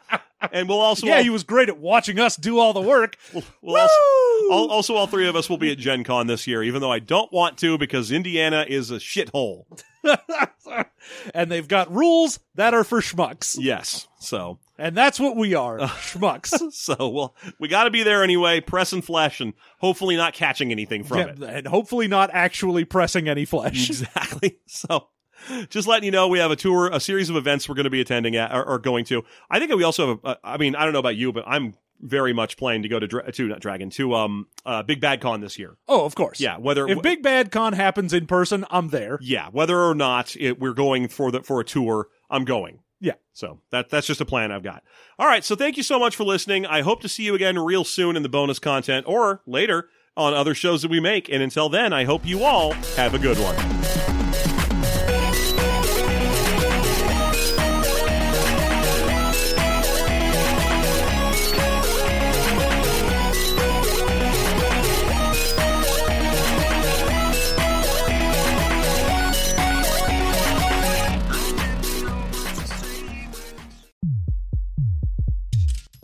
Speaker 1: and we'll also
Speaker 2: yeah,
Speaker 1: all,
Speaker 2: he was great at watching us do all the work.
Speaker 1: we'll also,
Speaker 2: Woo!
Speaker 1: al- also all three of us will be at Gen Con this year, even though I don't want to because Indiana is a shithole.
Speaker 2: and they've got rules that are for schmucks.
Speaker 1: Yes. So
Speaker 2: And that's what we are, schmucks.
Speaker 1: so well we got to be there anyway, pressing flesh and hopefully not catching anything from
Speaker 2: Yeah,
Speaker 1: it.
Speaker 2: and hopefully not actually pressing any flesh.
Speaker 1: Exactly. So just letting you know, we have a tour, a series of events we're going to be attending at or, or going to. I think we also have. A, I mean, I don't know about you, but I'm very much planning to go to Dra- to not Dragon to um uh, Big Bad Con this year.
Speaker 2: Oh, of course.
Speaker 1: Yeah, whether
Speaker 2: If Big Bad Con happens in person, I'm there.
Speaker 1: yeah, whether or not it, we're going for the for a tour, I'm going.
Speaker 2: Yeah.
Speaker 1: So that that's just a plan I've got. All right. So thank you so much for listening. I hope to see you again real soon in the bonus content or later on other shows that we make. And until then, I hope you all have a good one.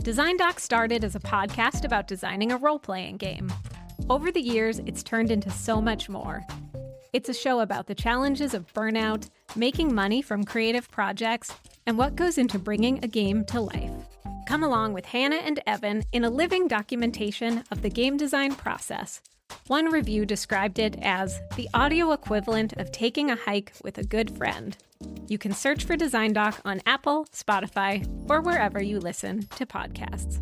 Speaker 3: Design Doc started as a podcast about designing a role playing game. Over the years, it's turned into so much more. It's a show about the challenges of burnout, making money from creative projects, and what goes into bringing a game to life. Come along with Hannah and Evan in a living documentation of the game design process. One review described it as the audio equivalent of taking a hike with a good friend. You can search for Design Doc on Apple, Spotify, or wherever you listen to podcasts.